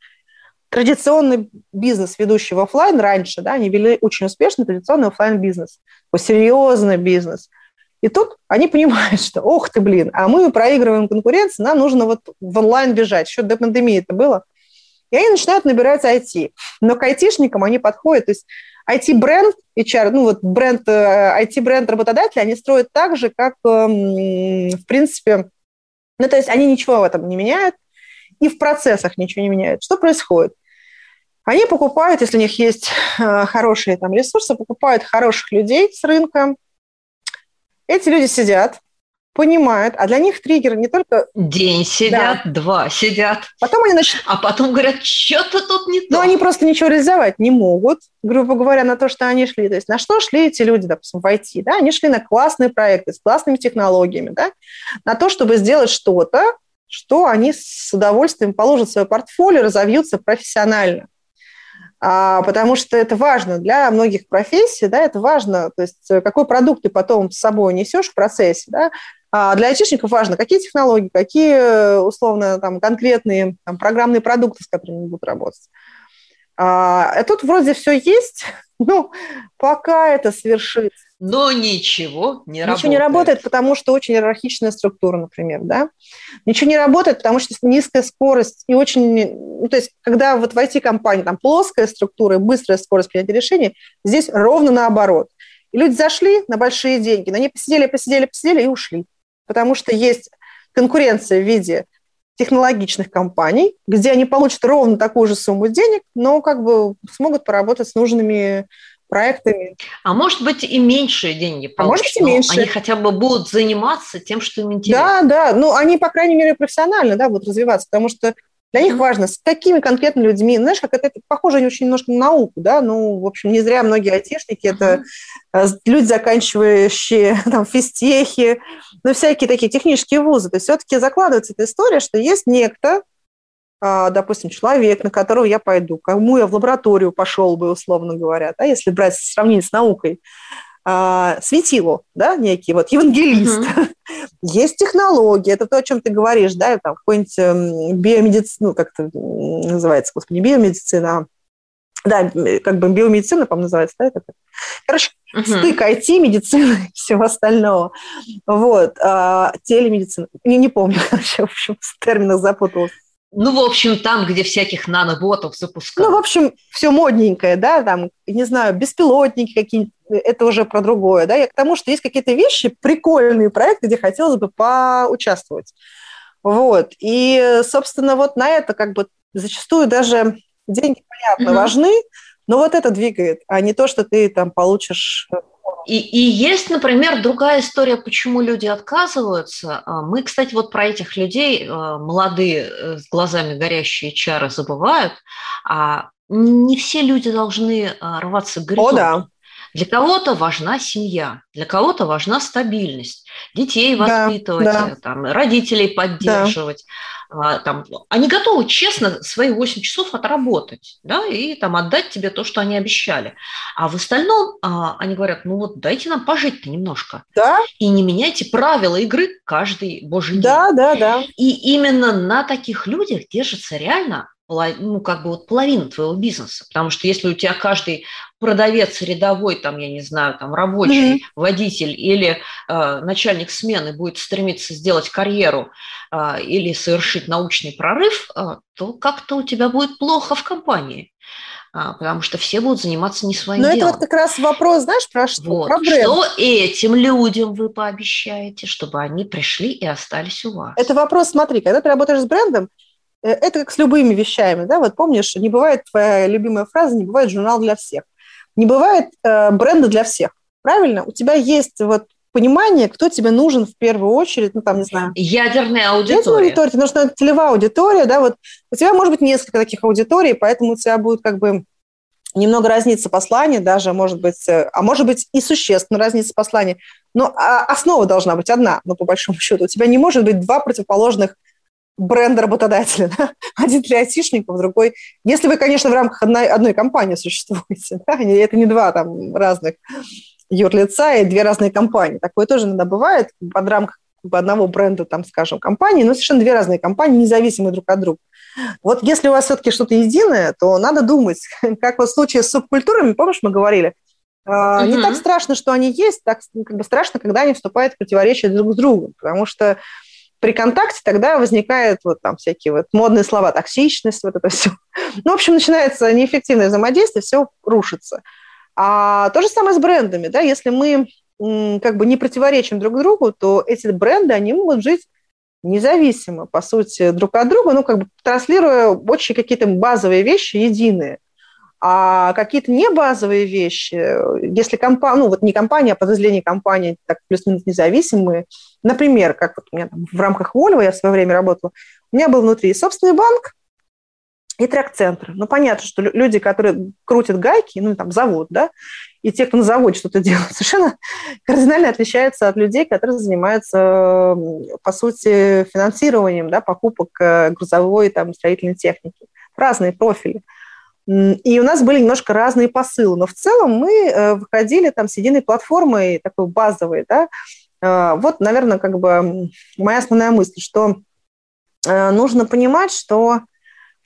традиционный бизнес, ведущий в офлайн раньше, да, они вели очень успешный традиционный офлайн бизнес, серьезный бизнес. И тут они понимают, что, ох ты, блин, а мы проигрываем конкуренцию, нам нужно вот в онлайн бежать. Еще до пандемии это было. И они начинают набирать IT. Но к айтишникам они подходят. То есть IT-бренд, HR, ну вот бренд, IT-бренд э, работодателя, они строят так же, как, эм, в принципе, ну, то есть они ничего в этом не меняют, и в процессах ничего не меняют. Что происходит? Они покупают, если у них есть э, хорошие там ресурсы, покупают хороших людей с рынка. Эти люди сидят, понимают, а для них триггер не только... День сидят, да. два сидят. Потом они начинают... А потом говорят, что-то тут не то. Ну, они просто ничего реализовать не могут, грубо говоря, на то, что они шли. То есть на что шли эти люди, допустим, в IT? Да? Они шли на классные проекты с классными технологиями, да? на то, чтобы сделать что-то, что они с удовольствием положат в свое портфолио, разовьются профессионально. А, потому что это важно для многих профессий, да, это важно, то есть э, какой продукт ты потом с собой несешь в процессе, да, а для айтишников важно, какие технологии, какие, условно, там, конкретные там, программные продукты, с которыми будут работать. А, а тут вроде все есть, *laughs* ну, пока это свершится. Но ничего не ничего работает. Ничего не работает, потому что очень иерархичная структура, например, да. Ничего не работает, потому что низкая скорость и очень... Ну, то есть, когда вот в IT-компании там плоская структура и быстрая скорость принятия решений, здесь ровно наоборот. И люди зашли на большие деньги, на них посидели, посидели, посидели и ушли потому что есть конкуренция в виде технологичных компаний, где они получат ровно такую же сумму денег, но как бы смогут поработать с нужными проектами. А может быть и меньшие деньги получат, а может быть и меньше. они хотя бы будут заниматься тем, что им интересно. Да, да, ну они, по крайней мере, профессионально да, будут развиваться, потому что для них важно, с какими конкретно людьми, знаешь, как это, похоже очень немножко на науку, да, ну, в общем, не зря многие айтишники, это э, люди, заканчивающие *laughs* там физтехи, ну, всякие такие технические вузы, то есть все-таки закладывается эта история, что есть некто, допустим, человек, на которого я пойду, кому я в лабораторию пошел бы, условно говоря, да, если брать сравнение с наукой, а, светило, да, некий, вот, евангелист. Uh-huh. *laughs* Есть технологии, это то, о чем ты говоришь, да, там какой-нибудь эм, биомедицина, ну, как это называется, господи, не биомедицина, а, да, как бы биомедицина, по-моему, называется, да, это? Короче, uh-huh. стык IT, медицины *laughs* и всего остального. Вот, а, телемедицина, не, не помню, *laughs* короче, в общем, в терминах запуталась. Ну, в общем, там, где всяких наноботов запускают. Ну, в общем, все модненькое, да, там, не знаю, беспилотники какие-нибудь, это уже про другое, да, я к тому, что есть какие-то вещи, прикольные проекты, где хотелось бы поучаствовать. Вот, и, собственно, вот на это как бы зачастую даже деньги, понятно, угу. важны, но вот это двигает, а не то, что ты там получишь э, и, и есть, например, другая история, почему люди отказываются. А, мы, кстати, вот про этих людей, а, молодые, э, с глазами горящие чары, забывают. А не все люди должны а, рваться к горизонту. О, да. Для кого-то важна семья, для кого-то важна стабильность, детей воспитывать, да, да. Там, родителей поддерживать. Да. Там, они готовы честно свои 8 часов отработать да, и там, отдать тебе то, что они обещали. А в остальном а, они говорят, ну вот дайте нам пожить-то немножко. Да. И не меняйте правила игры каждый божий день. Да, да, да. И именно на таких людях держится реально ну, как бы вот половину твоего бизнеса. Потому что если у тебя каждый продавец рядовой, там, я не знаю, там, рабочий, mm-hmm. водитель или э, начальник смены будет стремиться сделать карьеру э, или совершить научный прорыв, э, то как-то у тебя будет плохо в компании. А, потому что все будут заниматься не своим Но делом. это вот как раз вопрос, знаешь, про что? Вот. Про бренд. Что этим людям вы пообещаете, чтобы они пришли и остались у вас? Это вопрос, смотри, когда ты работаешь с брендом, это как с любыми вещами, да, вот помнишь, не бывает, твоя любимая фраза, не бывает журнал для всех. Не бывает э, бренда для всех, правильно? У тебя есть вот понимание, кто тебе нужен в первую очередь, ну, там, не знаю. Ядерная аудитория. Ядерная аудитория, тебе нужна целевая аудитория, да, вот у тебя может быть несколько таких аудиторий, поэтому у тебя будет как бы немного разниться послание, даже, может быть, э, а может быть и существенно разниться послание, но а, основа должна быть одна, но по большому счету. У тебя не может быть два противоположных бренда работодателя. *laughs* Да? Один для айтишников, другой... Если вы, конечно, в рамках одной, одной компании существуете. *laughs* Да? Это не два там разных юрлица и две разные компании. Такое тоже иногда бывает под рамках одного бренда, там, скажем, компании, но совершенно две разные компании, независимые друг от друга. Вот если у вас все-таки что-то единое, то надо думать, *laughs* как вот в случае с субкультурами, помнишь, мы говорили, Угу. Не так страшно, что они есть, так как бы страшно, когда они вступают в противоречие друг с другом, потому что при контакте тогда возникают вот там всякие вот модные слова, токсичность, вот это все. *laughs* Ну, в общем, начинается неэффективное взаимодействие, все рушится. А то же самое с брендами, да, если мы как бы не противоречим друг другу, то эти бренды, они могут жить независимо, по сути, друг от друга, ну, как бы транслируя очень какие-то базовые вещи единые. А какие-то не базовые вещи, если компания, ну вот не компания, а подразделение компании так плюс-минус независимые, например, как вот у меня там в рамках Volvo я в свое время работала, у меня был внутри собственный банк, и трек-центр. Ну, понятно, что люди, которые крутят гайки, ну, там, завод, да, и те, кто на заводе что-то делает, *laughs* совершенно кардинально отличаются от людей, которые занимаются, по сути, финансированием, да, покупок э, грузовой, там, строительной техники. Разные профили. И у нас были немножко разные посылы, но в целом мы э, выходили там с единой платформой, такой базовой, да. Э, вот, наверное, как бы моя основная мысль, что нужно понимать, что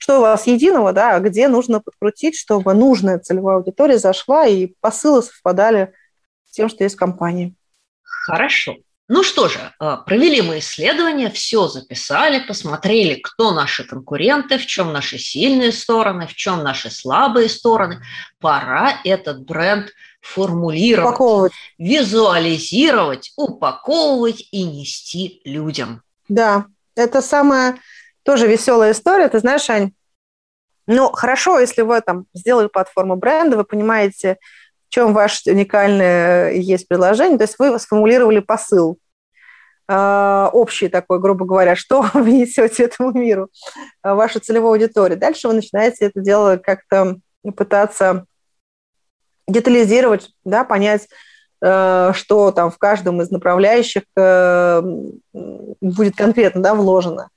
что у вас единого, да, а где нужно подкрутить, чтобы нужная целевая аудитория зашла и посылы совпадали с тем, что есть в компании. Хорошо. Ну что же, э, провели мы исследование, все записали, посмотрели, кто наши конкуренты, в чем наши сильные стороны, в чем наши слабые стороны. Пора этот бренд формулировать, упаковывать. визуализировать, упаковывать и нести людям. Да, это самое тоже веселая история. Ты знаешь, Ань, ну, хорошо, если вы там сделали платформу бренда, вы понимаете, в чем ваше уникальное есть предложение, то есть вы сформулировали посыл, э, общий такой, грубо говоря, что *laughs* вы несете этому миру, э, вашу целевую аудиторию. Дальше вы начинаете это дело как-то пытаться детализировать, да, понять, э, что там в каждом из направляющих будет конкретно да, вложено.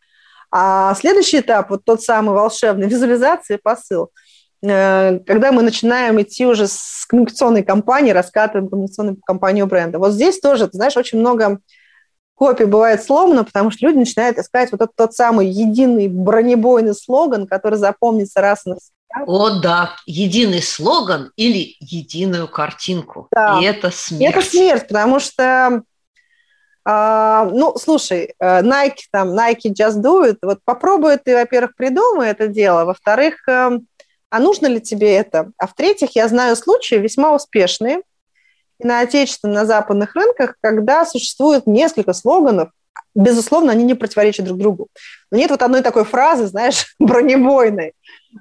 А следующий этап, вот тот самый волшебный, *laughs* визуализация, посыл, э, когда мы начинаем идти уже с коммуникационной кампании, раскатываем коммуникационную кампанию бренда. Вот здесь тоже, ты знаешь, очень много копий бывает сломано, потому что люди начинают искать вот этот тот самый единый бронебойный слоган, который запомнится раз на о, да, единый слоган или единую картинку. Да. И это смерть. И это смерть, потому что а, ну, слушай, э, Nike, там, Nike just do it. Вот попробуй ты, во-первых, придумай это дело. Во-вторых, эм, а нужно ли тебе это? А в-третьих, я знаю случаи весьма успешные и на отечественных, на западных рынках, когда существует несколько слоганов, безусловно, они не противоречат друг другу. Но нет вот одной такой фразы, знаешь, *laughs* бронебойной.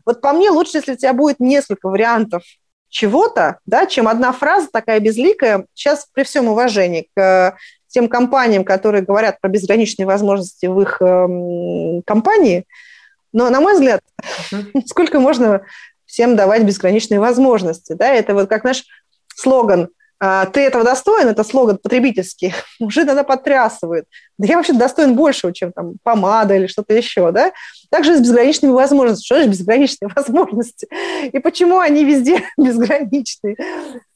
Вот по мне лучше, если у тебя будет несколько вариантов чего-то, да, чем одна фраза такая безликая. Сейчас при всем уважении к тем компаниям, которые говорят про безграничные возможности в их э, компании. Но, на мой взгляд, *laughs* сколько можно всем давать безграничные возможности? Да? Это вот как наш слоган «А, «Ты этого достоин» – это слоган потребительский. *laughs* Уже иногда потрясывает. Да я вообще достоин большего, чем там помада или что-то еще. Да? Также с безграничными возможностями. Что же безграничные *laughs* возможности? И почему они везде безграничные?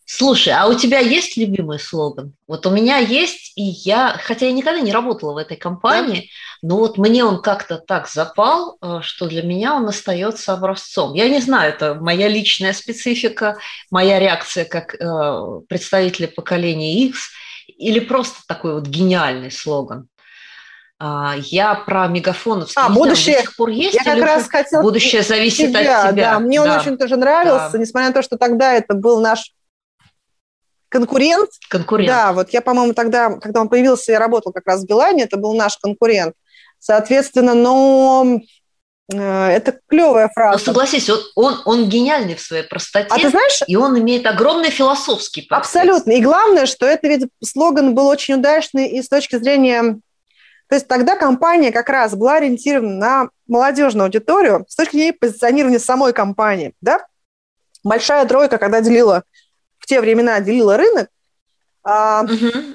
Слушай, а у тебя есть любимый слоган? Вот у меня есть, и я, хотя я никогда не работала в этой компании, да? но вот мне он как-то так запал, э, что для меня он остается образцом. Я не знаю, это моя личная специфика, моя реакция как э, представителя поколения X, или просто такой вот гениальный слоган. А, я про мегафоновский а, будущее, до сих пор есть. Я как раз хотела... Будущее зависит тебя, от тебя. Да, мне да. он очень тоже нравился, да. несмотря на то, что тогда это был наш конкурент. Конкурент. Да, вот я, по-моему, тогда, когда он появился, я работал как раз в Билайне, это был наш конкурент. Соответственно, но э, это клевая фраза. Но согласись, он, он, он гениальный в своей простоте. А ты знаешь, и он имеет огромный философский подтекст. Абсолютно. И главное, что это ведь слоган был очень удачный и с точки зрения... То есть тогда компания как раз была ориентирована на молодежную аудиторию с точки зрения позиционирования самой компании. Да? Большая тройка, когда делила в те времена делила рынок, а.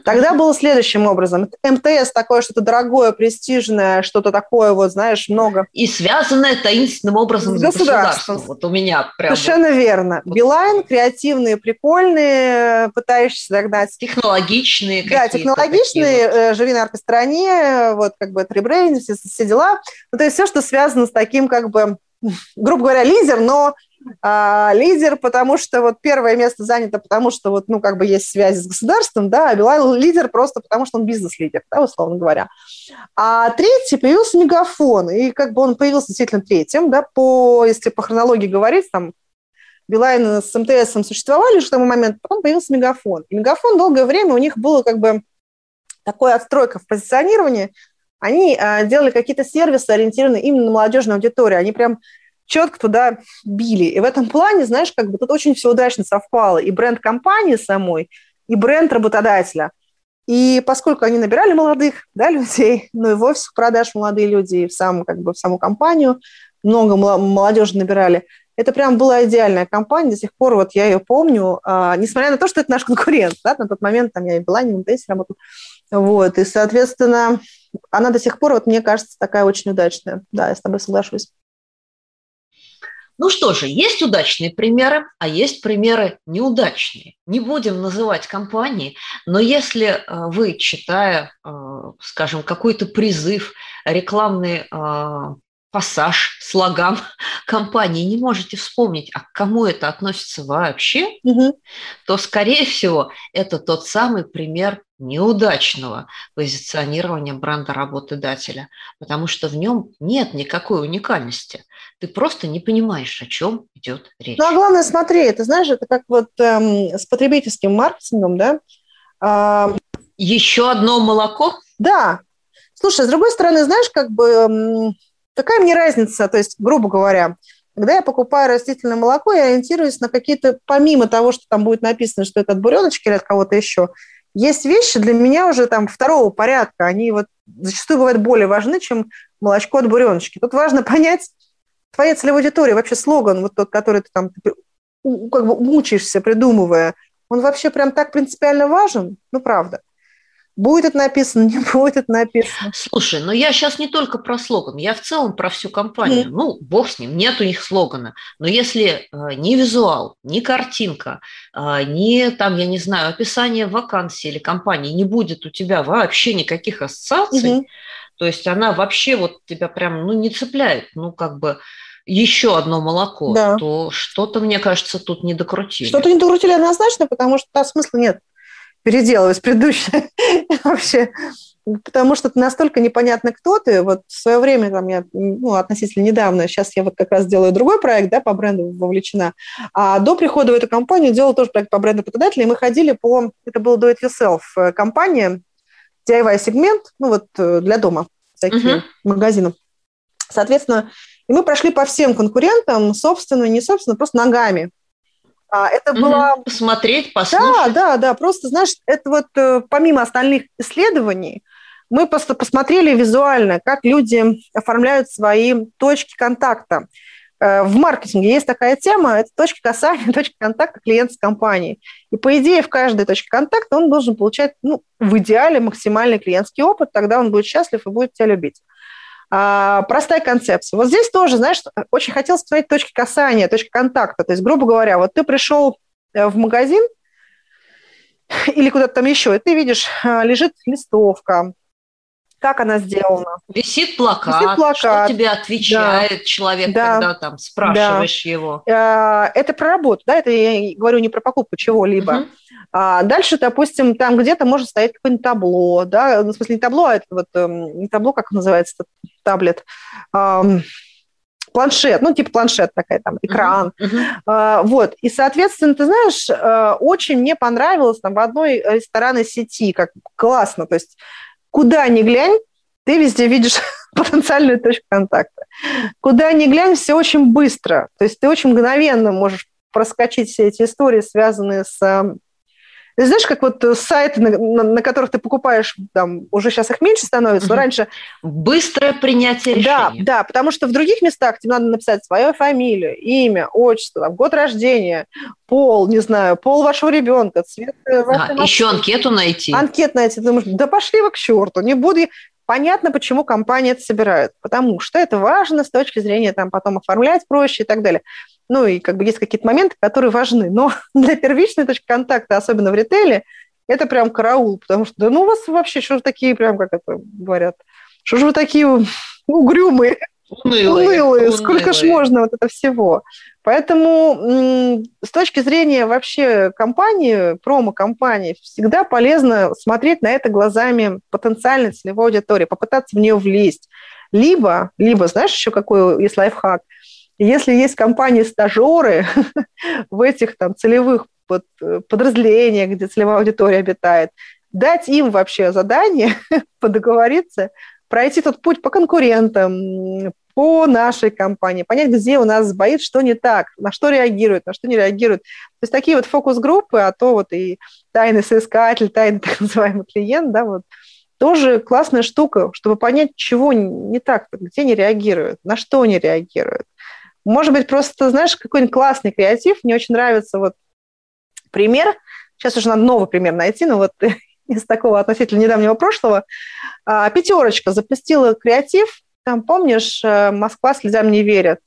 Тогда было следующим образом. МТС такое что-то дорогое, престижное, что-то такое, вот, знаешь, много. И связанное таинственным образом с государством. государством. Вот у меня прям... Совершенно вот. верно. Вот. Билайн, креативные, прикольные, пытающиеся догнать. Технологичные Да, технологичные, вот. Э, живи на стороне, вот как бы трибрейн, все, все дела. Ну, то есть все, что связано с таким как бы грубо говоря, лидер, но а, лидер, потому что вот первое место занято, потому что вот, ну, как бы есть связи с государством, да, а Билайн лидер просто потому, что он бизнес-лидер, да, условно говоря. А третий появился Мегафон, и как бы он появился действительно третьим, да, по, если по хронологии говорить, там, Билайн с МТС существовали уже к тому моменту, потом появился Мегафон. И Мегафон долгое время у них было как бы такой отстройка в позиционировании, они э, делали какие-то сервисы, ориентированные именно на молодежную аудиторию. Они прям четко туда били. И в этом плане, знаешь, как бы тут очень все удачно совпало. И бренд компании самой, и бренд работодателя. И поскольку они набирали молодых да, людей, *laughs* ну и в офисах продаж молодые люди, и в, сам, как бы, в саму компанию много молодежи набирали, это прям была идеальная компания, до сих пор вот я ее помню, а, несмотря на то, что это наш *laughs* конкурент, да, на тот момент там я и была, не в МТС работала, вот, и, соответственно, она до сих пор, вот мне кажется, такая очень удачная. Да, я с тобой соглашусь. Ну что же, есть удачные примеры, а есть примеры неудачные. Не будем называть компании, но если э, вы, читая, э, скажем, какой-то призыв, рекламный э, пассаж, слоган *laughs* компании, не можете вспомнить, а к кому это относится вообще, угу. то, скорее всего, это тот самый пример неудачного позиционирования бренда работодателя, потому что в нем нет никакой уникальности. Ты просто не понимаешь, о чем идет речь. Ну, а главное, смотри, ты знаешь, это как вот эм, с потребительским маркетингом, да? А... Еще одно молоко? Да. Слушай, с другой стороны, знаешь, как бы эм, какая мне разница, то есть, грубо говоря, когда я покупаю растительное молоко, я ориентируюсь на какие-то, помимо того, что там будет написано, что это от буреночки или от кого-то еще, есть вещи для меня уже там второго порядка, они вот зачастую бывают более важны, чем молочко от буреночки. Тут важно *laughs* понять, твоя целевая аудитория, вообще слоган, вот тот, который ты там как бы мучаешься, придумывая, он вообще прям так принципиально важен? Ну, правда. Будет это написано, *laughs* не будет это написано. Слушай, но я сейчас не только про слоган, я в целом про всю компанию. Mm. Ну, бог с ним, нет у них слогана. Но если э, ни визуал, ни картинка, э, ни там, я не знаю, описание вакансии или компании не будет у тебя вообще никаких ассоциаций, mm-hmm. то есть она вообще вот тебя прям, ну, не цепляет, ну, как бы еще одно молоко, да. то что-то, мне кажется, тут не докрутили. Что-то не докрутили однозначно, потому что там смысла нет переделывать предыдущее *laughs* вообще, потому что настолько непонятно, кто ты. Вот в свое время, там, я, ну, относительно недавно, сейчас я вот как раз делаю другой проект, да, по бренду вовлечена, а до прихода в эту компанию делала тоже проект по бренду работодателя, и мы ходили по, это был do it yourself э, компания, DIY-сегмент, ну, вот э, для дома, всякие uh-huh. магазины. Соответственно, и мы прошли по всем конкурентам, собственно, не собственно, просто ногами. А, это угу. было... Посмотреть, послушать. Да, да, да. Просто, знаешь, это вот э, помимо остальных исследований, мы просто посмотрели визуально, как люди оформляют свои точки контакта. Э, в маркетинге есть такая тема, это точки касания, *laughs* точки контакта клиента с компанией. И по идее в каждой точке контакта он должен получать ну, в идеале максимальный клиентский опыт, тогда он будет счастлив и будет тебя любить. А, простая концепция. Вот здесь тоже, знаешь, очень хотелось посмотреть точки касания, точки контакта. То есть, грубо говоря, вот ты пришел э, в магазин *laughs* или куда-то там еще, и ты видишь, а, лежит листовка, как она сделана. Висит плакат, Висит плакат. что тебе отвечает да. человек, да. когда там спрашиваешь да. его. А, это про работу, да, это я говорю не про покупку чего-либо. Угу. А дальше, допустим, там где-то может стоять какое-нибудь табло, да, ну, в смысле не табло, а это вот эм, не табло, как называется таблет, планшет, ну, типа планшет такая, там, экран. Uh-huh. Uh-huh. Вот, и, соответственно, ты знаешь, э, очень мне понравилось там в одной ресторанной сети, как классно, то есть куда ни глянь, ты везде видишь *laughs* потенциальную точку контакта. Куда ни глянь, все очень быстро, то есть ты очень мгновенно можешь проскочить все эти истории, связанные с эм, знаешь, как вот э, сайты, на, на, на которых ты покупаешь, там, уже сейчас их меньше становится, но раньше... Быстрое принятие решения. Да, да, потому что в других местах тебе надо написать свою фамилию, имя, отчество, там, год рождения, пол, не знаю, пол вашего ребенка, цвет э, а, Еще анкету найти. Анкет найти. Ты думаешь, да пошли вы к черту, не буду... Понятно, почему компания это собирает, потому что это важно с точки зрения там потом оформлять проще и так далее. Ну и как бы есть какие-то моменты, которые важны. Но *laughs* для первичной точки контакта, особенно в ритейле, это прям караул, потому что, да ну у вас вообще, что же такие, прям как это говорят, что же вы такие *laughs* угрюмые? Унылые. Унылые. Сколько ж можно вот это всего? Поэтому с точки зрения вообще компании, промо-компании, всегда полезно смотреть на это глазами потенциальной целевой аудитории, попытаться в нее влезть. Либо, либо, знаешь, еще какой есть лайфхак, если есть компании-стажеры *laughs* в этих там целевых под, подразделениях, где целевая аудитория обитает, дать им вообще задание *laughs* подоговориться, пройти тот путь по конкурентам, по нашей компании, понять, где у нас сбоит, что не так, на что реагирует, на что не реагирует. То есть такие вот фокус-группы, а то вот и тайный соискатель, тайный *laughs* так называемый клиент, да, вот, тоже классная штука, чтобы понять, чего не так, где не реагируют, на что не реагируют. Может быть, просто, знаешь, какой-нибудь классный креатив, мне очень нравится вот пример, сейчас уже надо новый пример найти, но вот *laughs* из такого относительно недавнего прошлого, а, пятерочка запустила креатив, там, помнишь, э, Москва слезам не верит.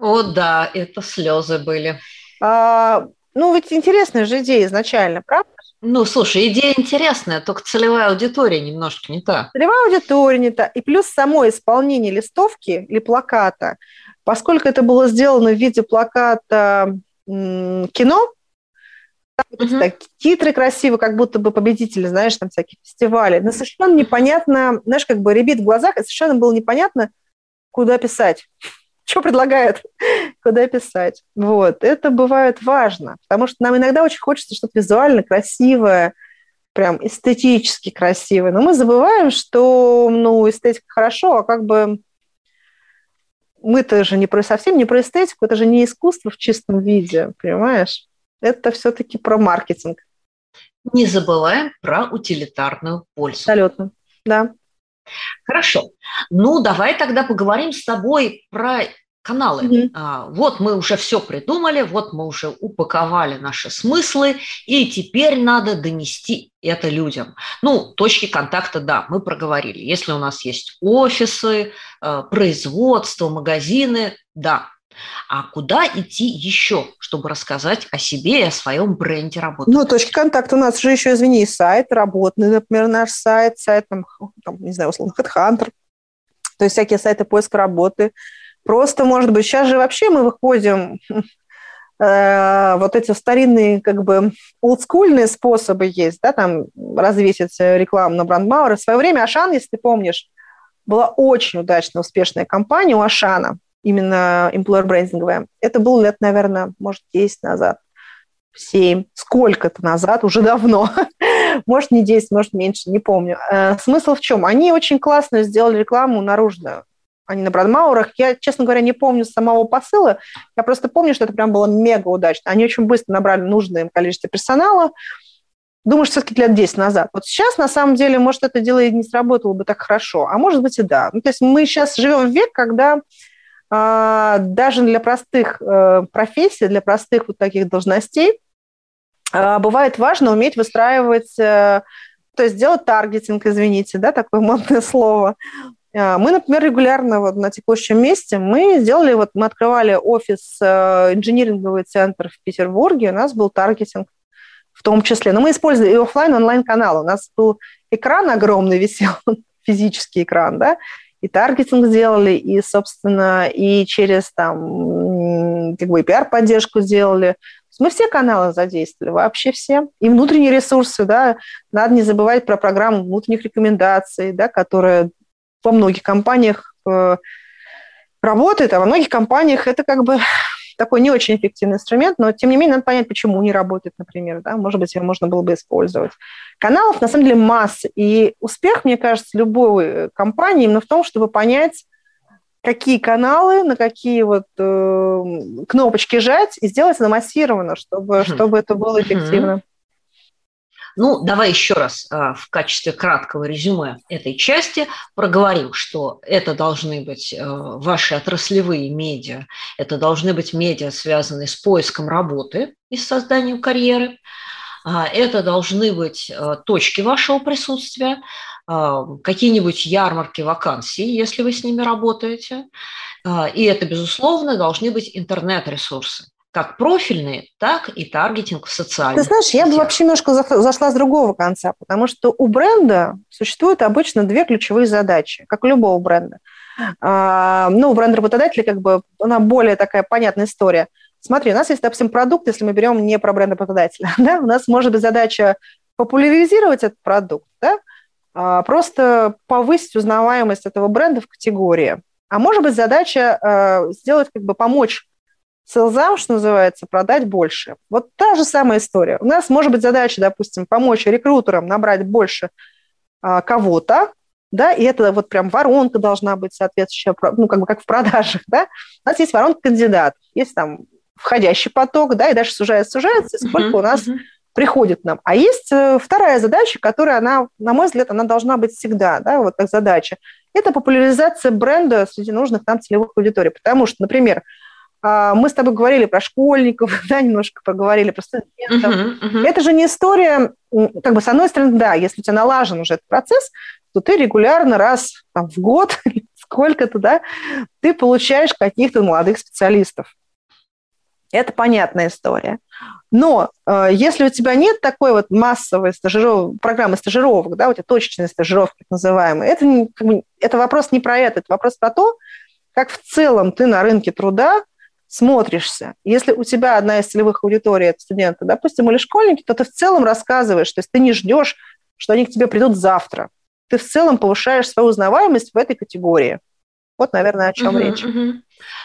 О, да, это слезы были. А, ну, ведь интересная же идея изначально, правда? Ну, слушай, идея интересная, только целевая аудитория немножко не та. Целевая аудитория не та. И плюс само исполнение листовки или плаката, поскольку это было сделано в виде плаката кино, угу. так, титры красивые, как будто бы победители, знаешь, там всяких фестивалей. Но совершенно непонятно, знаешь, как бы ребит в глазах, и совершенно было непонятно, куда писать. *laughs* Что предлагают, *laughs* куда писать. Вот, это бывает важно, потому что нам иногда очень хочется что-то визуально красивое, прям эстетически красивое, но мы забываем, что, ну, эстетика хорошо, а как бы мы-то же не про, совсем не про эстетику, это же не искусство в чистом виде, понимаешь? это все-таки про маркетинг. Не забываем про утилитарную пользу. Абсолютно, да. Хорошо. Ну, давай тогда поговорим с тобой про каналы. Mm-hmm. А, вот мы уже все придумали, вот мы уже упаковали наши смыслы, и теперь надо донести это людям. Ну, точки контакта, да, мы проговорили. Если у нас есть офисы, э, производство, магазины, да, а куда идти еще, чтобы рассказать о себе и о своем бренде работы? Ну, точки контакта у нас же еще, извини, сайт работный, например, наш сайт, сайт, там, там не знаю, условно, HeadHunter, то есть всякие сайты поиска работы. Просто, может быть, сейчас же вообще мы выходим *laughs* э, вот эти старинные, как бы, олдскульные способы есть, да, там развесить рекламу на брандмауэр. В свое время Ашан, если ты помнишь, была очень удачная, успешная компания у Ашана – именно employer брендинговая, это было лет, наверное, может, 10 назад, 7, сколько-то назад, уже давно. *laughs* может, не 10, может, меньше, не помню. Э, смысл в чем? Они очень классно сделали рекламу наружную. Они на Брадмаурах. Я, честно говоря, не помню самого посыла. Я просто помню, что это прям было мега удачно. Они очень быстро набрали нужное им количество персонала. Думаю, что все-таки лет 10 назад. Вот сейчас, на самом деле, может, это дело и не сработало бы так хорошо, а может быть и да. Ну, то есть мы сейчас живем в век, когда а, даже для простых э, профессий, для простых вот таких должностей а, бывает важно уметь выстраивать, э, то есть делать таргетинг, извините, да, такое модное слово. А, мы, например, регулярно вот на текущем месте, мы сделали, вот мы открывали офис, э, инжиниринговый центр в Петербурге, у нас был таргетинг в том числе. Но мы использовали и офлайн, онлайн канал. У нас был экран огромный *laughs* висел, физический экран, да, и таргетинг сделали, и, собственно, и через там как бы и пиар-поддержку сделали. Мы все каналы задействовали, вообще все. И внутренние ресурсы, да, надо не забывать про программу внутренних рекомендаций, да, которая во многих компаниях э, работает, а во многих компаниях это как бы такой не очень эффективный инструмент, но тем не менее надо понять, почему не работает, например, да, может быть, его можно было бы использовать. Каналов на самом деле масса, и успех, мне кажется, любой компании именно в том, чтобы понять, какие каналы, на какие вот э, кнопочки жать и сделать это массированно, чтобы, чтобы это было эффективно. Ну, давай еще раз а, в качестве краткого резюме этой части проговорим, что это должны быть э, ваши отраслевые медиа, это должны быть медиа, связанные с поиском работы и созданием карьеры, а, это должны быть э, точки вашего присутствия, а, какие-нибудь ярмарки вакансий, если вы с ними работаете. И это, безусловно, должны быть интернет-ресурсы как профильные, так и таргетинг в социальных Ты знаешь, сетях. я бы вообще немножко зашла с другого конца, потому что у бренда существуют обычно две ключевые задачи, как у любого бренда. А, ну, бренд работодателя, как бы, она более такая понятная история. Смотри, у нас есть, допустим, продукт, если мы берем не про бренд работодателя, *laughs* да, у нас может быть задача популяризировать этот продукт, да, а, просто повысить узнаваемость этого бренда в категории. А может быть задача э, сделать, как бы помочь селзам, что называется, продать больше. Вот та же самая история. У нас может быть задача, допустим, помочь рекрутерам набрать больше а, кого-то, да, и это вот прям воронка должна быть соответствующая, ну, как бы как в продажах, да. У нас есть воронка кандидатов, есть там входящий поток, да, и дальше сужается, сужается, и сколько uh-huh, у нас uh-huh. приходит нам. А есть э, вторая задача, которая, она, на мой взгляд, она должна быть всегда, да, вот как задача. Это популяризация бренда среди нужных нам целевых аудиторий. Потому что, например, мы с тобой говорили про школьников, *laughs* да, немножко поговорили про студентов. Uh-huh, uh-huh. Это же не история, как бы, с одной стороны, да, если у тебя налажен уже этот процесс, то ты регулярно раз там, в год, *laughs* сколько-то, да, ты получаешь каких-то молодых специалистов. Это понятная история. Но э, если у тебя нет такой вот массовой стажиров... программы стажировок, да, у тебя точечные стажировки, так называемые, это, как бы, это вопрос не про это, это вопрос про то, как в целом ты на рынке труда смотришься. Если у тебя одна из целевых аудиторий – это студенты, допустим, или школьники, то ты в целом рассказываешь, то есть ты не ждешь, что они к тебе придут завтра. Ты в целом повышаешь свою узнаваемость в этой категории. Вот, наверное, о чем uh-huh, речь. Uh-huh.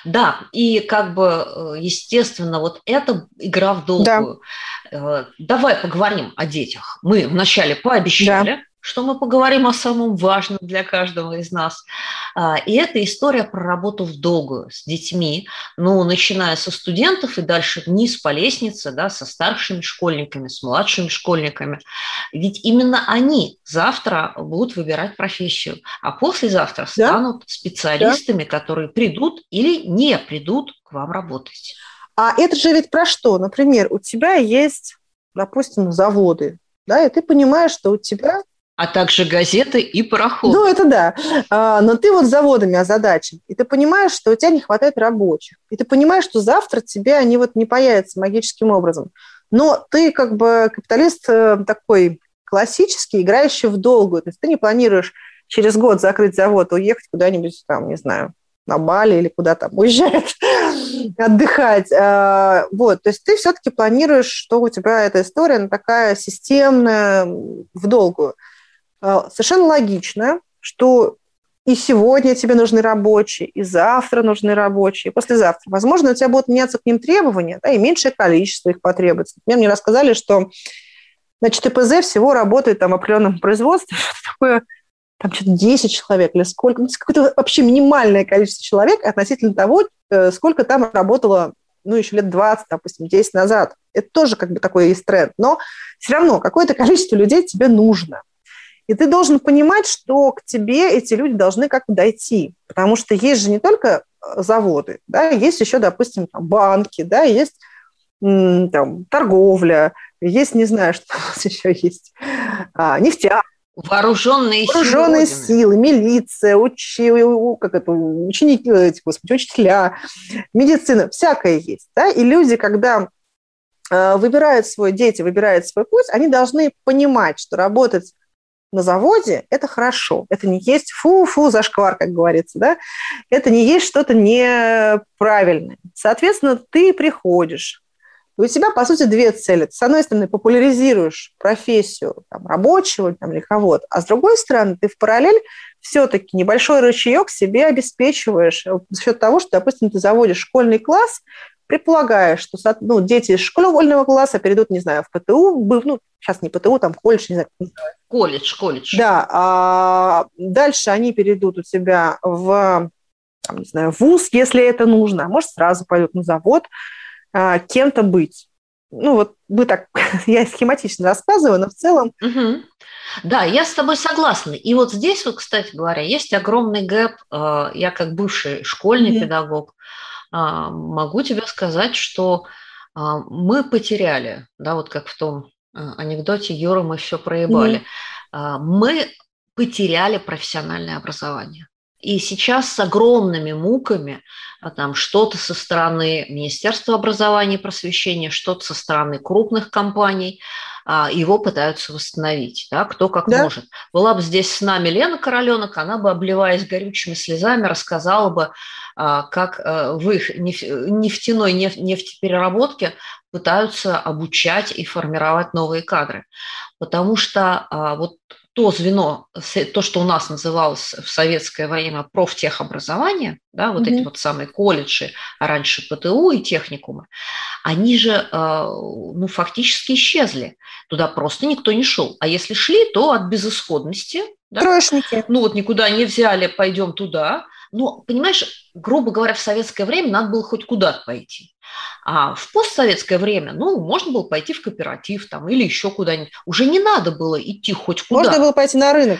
Да, и как бы, э, естественно, вот эта игра в долгую. Да. Э, давай поговорим о детях. Мы вначале пообещали, да что мы поговорим о самом важном для каждого из нас. А, и это история про работу в долгую с детьми, ну, начиная со студентов и дальше вниз по лестнице, да, со старшими школьниками, с младшими школьниками. Ведь именно они завтра будут выбирать профессию, а послезавтра станут да? специалистами, да. которые придут или не придут к вам работать. А это же ведь про что? Например, у тебя есть, допустим, заводы, да, и ты понимаешь, что у тебя а также газеты и пароходы. Ну, это да. А, но ты вот заводами озадачен, и ты понимаешь, что у тебя не хватает рабочих. И ты понимаешь, что завтра тебе они вот не появятся магическим образом. Но ты как бы капиталист э, такой классический, играющий в долгую. То есть ты не планируешь через год закрыть завод уехать куда-нибудь там, не знаю, на Бали или куда там уезжает *laughs* отдыхать. А, вот, то есть ты все-таки планируешь, что у тебя эта история она такая системная, в долгую. А, совершенно логично, что и сегодня тебе нужны рабочие, и завтра нужны рабочие, и послезавтра. Возможно, у тебя будут меняться к ним требования, да, и меньшее количество их потребуется. Например, мне рассказали, что значит, ТПЗ всего работает там в определенном производстве, *laughs* такое там что-то 10 человек или сколько, ну, какое-то вообще минимальное количество человек относительно того, э, сколько там работало, ну, еще лет 20, допустим, 10 назад. Это тоже как бы такой есть тренд. Но все равно какое-то количество людей тебе нужно. И ты должен понимать, что к тебе эти люди должны как-то дойти. Потому что есть же не только э, заводы, да, есть еще, допустим, там, банки, да, есть там, торговля, есть, не знаю, *laughs* что у нас еще есть, а, нефтя. Вооруженные, Вооруженные силы, силы милиция, учи, как это, ученики, эти, господи, учителя, медицина, всякое есть. Да? И люди, когда э, выбирают свой, дети выбирают свой путь, они должны понимать, что работать на заводе, это хорошо. Это не есть фу-фу зашквар, как говорится, да? Это не есть что-то неправильное. Соответственно, ты приходишь, у тебя, по сути, две цели. с одной стороны, популяризируешь профессию там, рабочего там, или кого-то, а с другой стороны, ты в параллель все-таки небольшой рычаек себе обеспечиваешь за счет того, что, допустим, ты заводишь школьный класс, предполагая, что ну, дети из школьного класса перейдут, не знаю, в ПТУ, ну, сейчас не ПТУ, там колледж, не знаю. Колледж, колледж. Да, а дальше они перейдут у тебя в, там, не знаю, вуз, если это нужно, а может, сразу пойдут на завод а, кем-то быть. Ну, вот мы так, *laughs* я схематично рассказываю, но в целом... Угу. Да, я с тобой согласна. И вот здесь вот, кстати говоря, есть огромный гэп. А, я как бывший школьный mm педагог, а, могу тебе сказать, что а, мы потеряли, да, вот как в том анекдоте Юра, мы все проебали, mm-hmm. мы потеряли профессиональное образование. И сейчас с огромными муками, там что-то со стороны Министерства образования и просвещения, что-то со стороны крупных компаний, а, его пытаются восстановить, да, кто как да? может. Была бы здесь с нами Лена Короленок, она бы, обливаясь горючими слезами, рассказала бы, а, как э, в их нефтяной нефтепереработке пытаются обучать и формировать новые кадры. Потому что а, вот то звено, то, что у нас называлось в советское время профтехобразование, да, вот mm-hmm. эти вот самые колледжи, а раньше ПТУ и техникумы, они же э, ну, фактически исчезли. Туда просто никто не шел. А если шли, то от безысходности. Да? Троечники. Ну вот никуда не взяли, пойдем туда. Ну, понимаешь, грубо говоря, в советское время надо было хоть куда-то пойти. А в постсоветское время, ну, можно было пойти в кооператив там или еще куда-нибудь. Уже не надо было идти хоть куда. Можно было пойти на рынок.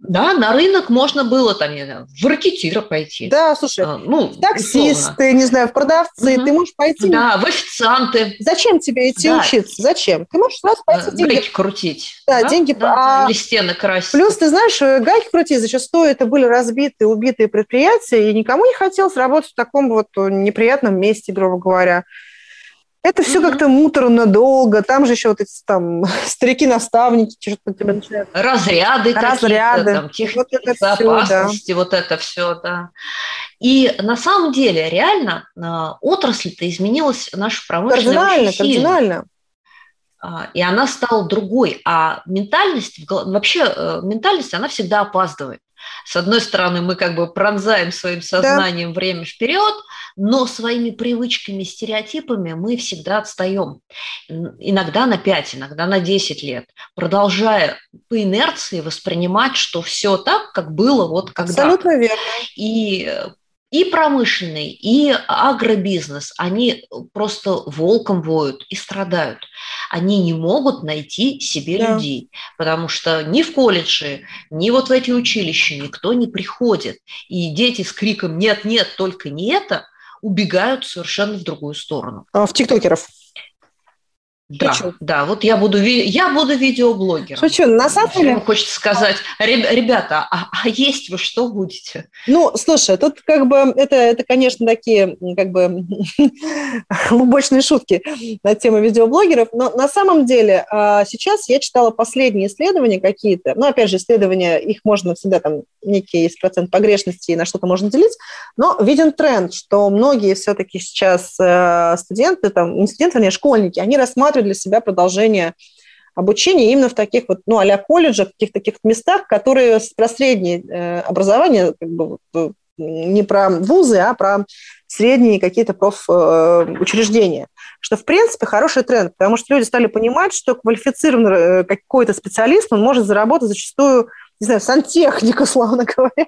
Да, на рынок можно было там, не знаю, в ракетира пойти. Да, слушай, а, ну, таксисты, условно. не знаю, в продавцы, угу. ты можешь пойти. Да, в официанты. Зачем тебе идти да. учиться? Зачем? Ты можешь сразу пойти деньги. Гайки крутить. Да, да? деньги. Да, а... Или стены красить. Плюс, ты знаешь, э, гайки крутить зачастую это были разбитые, убитые предприятия, и никому не хотелось работать в таком вот неприятном месте, грубо говоря. Это все mm-hmm. как-то муторно, долго. Там же еще вот эти там *laughs* старики-наставники что-то тебя начинают. Разряды, разряды, там, вот это безопасности, все, да. вот это все, да. И на самом деле реально э, отрасль-то изменилась наша промышленность Кардинально, кардинально. А, и она стала другой. А ментальность, вообще э, ментальность, она всегда опаздывает. С одной стороны, мы как бы пронзаем своим сознанием да. время вперед, но своими привычками, стереотипами мы всегда отстаем. Иногда на 5, иногда на 10 лет, продолжая по инерции воспринимать, что все так, как было вот когда. Абсолютно верно. И и промышленный, и агробизнес, они просто волком воют и страдают. Они не могут найти себе да. людей, потому что ни в колледже, ни вот в эти училища никто не приходит. И дети с криком «нет, нет, только не это» убегают совершенно в другую сторону. А в тиктокеров? Да, Шучу. да, вот я буду, я буду видеоблогером. Шучу, на самом деле... Хочется сказать, ребята, а, а есть вы что будете? Ну, слушай, тут как бы это, это конечно, такие как бы *laughs* глубочные шутки на тему видеоблогеров, но на самом деле а, сейчас я читала последние исследования какие-то, ну, опять же, исследования, их можно всегда там, некий есть процент погрешности, и на что-то можно делить, но виден тренд, что многие все-таки сейчас э, студенты, там, не студенты, а школьники, они рассматривают рассматривать для себя продолжение обучения именно в таких вот, ну, а-ля колледжах, каких-то таких местах, которые про среднее э, образование, как бы, э, не про вузы, а про средние какие-то профучреждения. Э, что, в принципе, хороший тренд, потому что люди стали понимать, что квалифицированный какой-то специалист, он может заработать зачастую не знаю, сантехник, *laughs* условно говоря,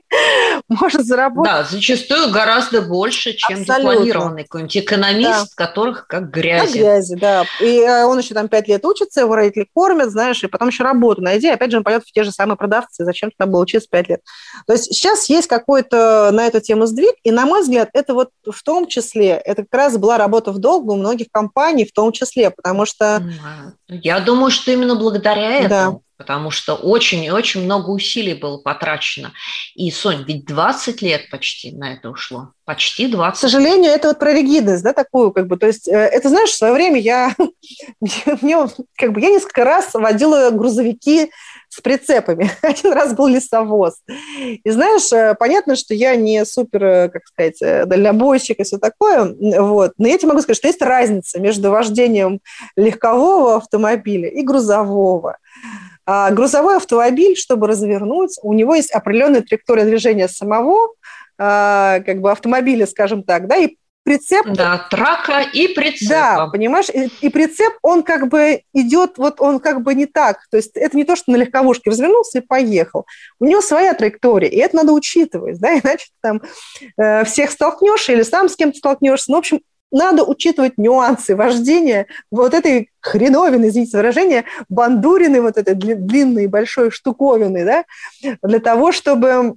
может заработать. Да, зачастую гораздо больше, чем Абсолютно. дипломированный какой-нибудь экономист, да. которых как грязи. Как грязи, да. И э, он еще там пять лет учится, его родители кормят, знаешь, и потом еще работу найди, опять же он пойдет в те же самые продавцы, зачем там было учиться пять лет. То есть сейчас есть какой-то на эту тему сдвиг, и, на мой взгляд, это вот в том числе, это как раз была работа в долгу у многих компаний в том числе, потому что... Я думаю, что именно благодаря этому. Да потому что очень и очень много усилий было потрачено. И, Сонь, ведь 20 лет почти на это ушло. Почти 20. К сожалению, это вот про ригидность, да, такую, как бы, то есть, э, это, знаешь, в свое время я, *laughs* мне, как бы, я несколько раз водила грузовики с прицепами. *laughs* Один раз был лесовоз. И знаешь, э, понятно, что я не супер, э, как сказать, дальнобойщик и все такое, вот. но я тебе могу сказать, что есть разница между вождением легкового автомобиля и грузового. А грузовой автомобиль, чтобы развернуть, у него есть определенная траектория движения самого а, как бы автомобиля, скажем так, да, и прицеп... Да, трака и прицеп. Да, понимаешь, и, и прицеп, он как бы идет, вот он как бы не так, то есть это не то, что на легковушке развернулся и поехал. У него своя траектория, и это надо учитывать, да, иначе там э, всех столкнешь или сам с кем-то столкнешься. Ну, в общем, надо учитывать нюансы вождения вот этой хреновины, извините выражение, бандурины, вот этой длинной большой штуковины, да, для того, чтобы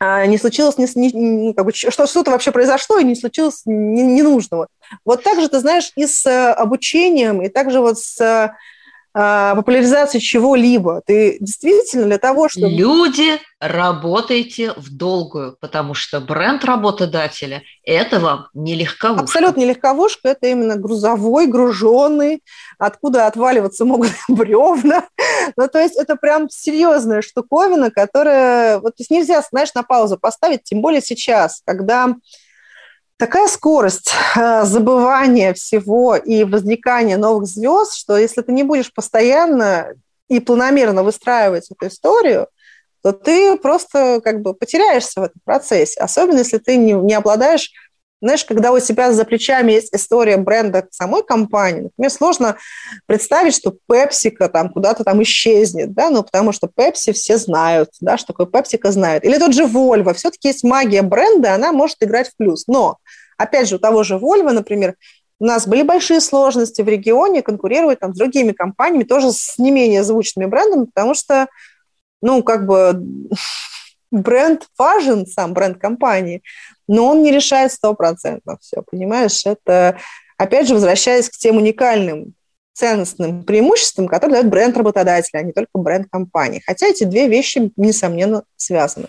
а, не случилось, не, не, как бы, что что-то вообще произошло и не случилось ненужного. Вот так же, ты знаешь, и с э, обучением, и также вот с а, популяризации чего-либо. Ты действительно для того, чтобы... Люди, работаете в долгую, потому что бренд работодателя – это вам не легковушка. Абсолютно не легковушка, это именно грузовой, груженный, откуда отваливаться могут *laughs* бревна. Ну, то есть это прям серьезная штуковина, которая... Вот то есть нельзя, знаешь, на паузу поставить, тем более сейчас, когда такая скорость э, забывания всего и возникания новых звезд, что если ты не будешь постоянно и планомерно выстраивать эту историю, то ты просто как бы потеряешься в этом процессе. Особенно если ты не, не обладаешь знаешь, когда у тебя за плечами есть история бренда самой компании, например, сложно представить, что Пепсика там куда-то там исчезнет, да, ну, потому что Пепси все знают, да, что такое Пепсика знает. Или тот же Volvo, все-таки есть магия бренда, она может играть в плюс. Но, опять же, у того же Volvo, например, у нас были большие сложности в регионе конкурировать там с другими компаниями, тоже с не менее звучными брендами, потому что, ну, как бы *laughs* бренд важен, сам бренд компании, но он не решает стопроцентно все, понимаешь? Это, опять же, возвращаясь к тем уникальным ценностным преимуществам, которые дает бренд работодателя, а не только бренд компании. Хотя эти две вещи, несомненно, связаны.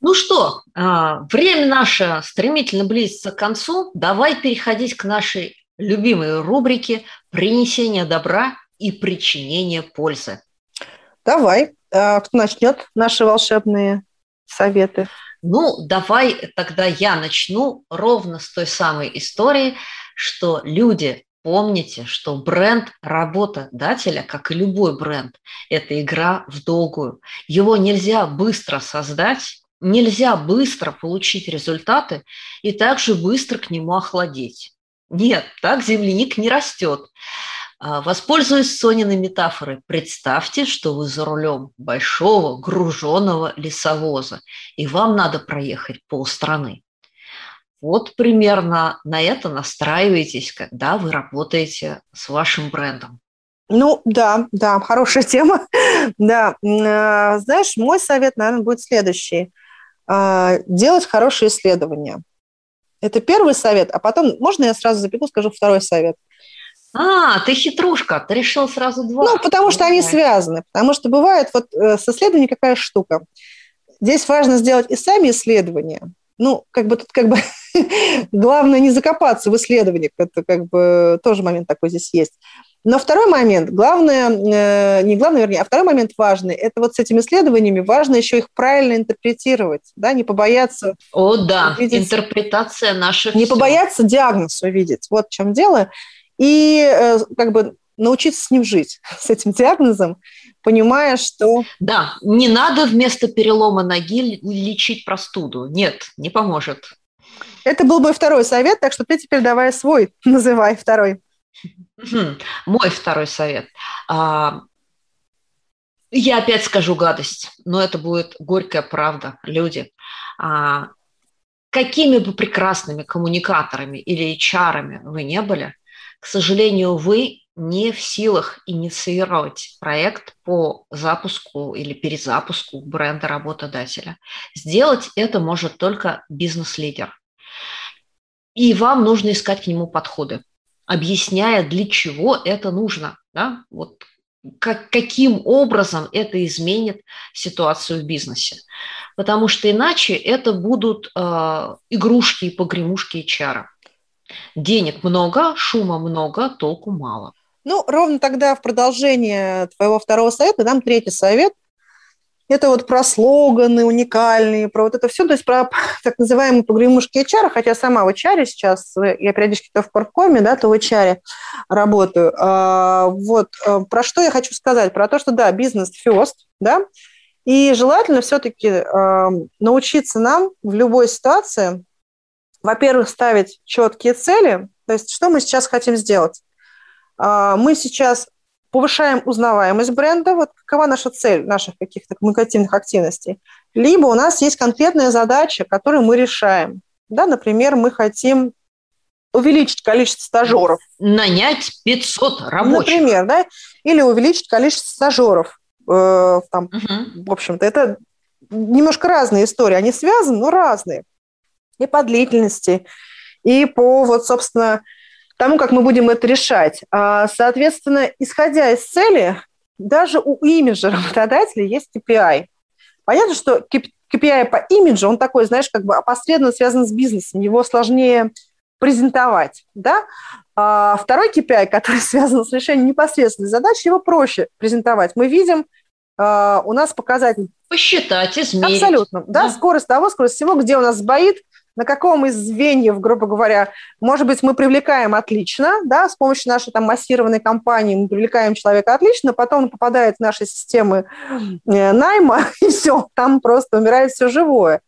Ну что, а, время наше стремительно близится к концу. Давай переходить к нашей любимой рубрике «Принесение добра и причинение пользы». Давай. А, кто начнет наши волшебные советы? Ну, давай тогда я начну ровно с той самой истории, что люди, помните, что бренд работодателя, как и любой бренд, это игра в долгую. Его нельзя быстро создать, нельзя быстро получить результаты и также быстро к нему охладеть. Нет, так земляник не растет. А, воспользуясь Сониной метафорой, представьте, что вы за рулем большого груженного лесовоза, и вам надо проехать полстраны. Вот примерно на это настраивайтесь, когда вы работаете с вашим брендом. Ну, да, да, хорошая *laughs* тема. да, а, знаешь, мой совет, наверное, будет следующий. А, делать хорошие исследования. Это первый совет, а потом, можно я сразу запеку, скажу второй совет – а, ты хитрушка, ты решил сразу два. Ну, потому что они связаны. Потому что бывает вот э, с исследованием какая штука. Здесь важно сделать и сами исследования. Ну, как бы тут как бы *laughs* главное не закопаться в исследованиях. Это как бы тоже момент такой здесь есть. Но второй момент, главное, э, не главное, вернее, а второй момент важный, это вот с этими исследованиями важно еще их правильно интерпретировать, да, не побояться. О, да, увидеть, интерпретация наших. Не все. побояться диагноз увидеть, вот в чем дело и э, как бы научиться с ним жить, *laughs* с этим диагнозом, понимая, что... Да, не надо вместо перелома ноги лечить простуду. Нет, не поможет. Это был мой второй совет, так что ты теперь давай свой *laughs* называй второй. Мой второй совет. А, я опять скажу гадость, но это будет горькая правда, люди. А, какими бы прекрасными коммуникаторами или HR вы не были, к сожалению, вы не в силах инициировать проект по запуску или перезапуску бренда работодателя. Сделать это может только бизнес-лидер. И вам нужно искать к нему подходы, объясняя, для чего это нужно. Да? Вот как, каким образом это изменит ситуацию в бизнесе. Потому что иначе это будут э, игрушки и погремушки HR. Денег много, шума много, толку мало. Ну, ровно тогда в продолжение твоего второго совета дам третий совет. Это вот про слоганы уникальные, про вот это все, то есть про *laughs* так называемые погремушки HR, хотя сама в HR сейчас, я периодически то в паркоме, да, то в HR работаю. А, вот, э, про что я хочу сказать? Про то, что, да, бизнес first, да, и желательно все-таки э, научиться нам в любой ситуации во-первых, ставить четкие цели. То есть что мы сейчас хотим сделать? А, мы сейчас повышаем узнаваемость бренда, вот какова наша цель наших каких-то коммуникативных активностей. Либо у нас есть конкретная задача, которую мы решаем. Да, например, мы хотим увеличить количество стажеров. Нанять 500 рабочих. Например, да, или увеличить количество стажеров. Э, там, угу. В общем-то, это немножко разные истории. Они связаны, но разные и по длительности, и по, вот, собственно, тому, как мы будем это решать. А, соответственно, исходя из цели, даже у имиджа работодателя есть KPI. Понятно, что KPI по имиджу, он такой, знаешь, как бы опосредованно связан с бизнесом, его сложнее презентовать, да? А второй KPI, который *laughs* связан с решением непосредственной задачи, его проще презентовать. Мы видим, а, у нас показатель... Посчитать, измерить. Абсолютно, да, да, скорость того, скорость всего, где у нас сбоит, на каком из звеньев, грубо говоря, может быть, мы привлекаем отлично, да, с помощью нашей там массированной кампании мы привлекаем человека отлично, потом он попадает в наши системы э, найма, *laughs* и все, там просто умирает все живое.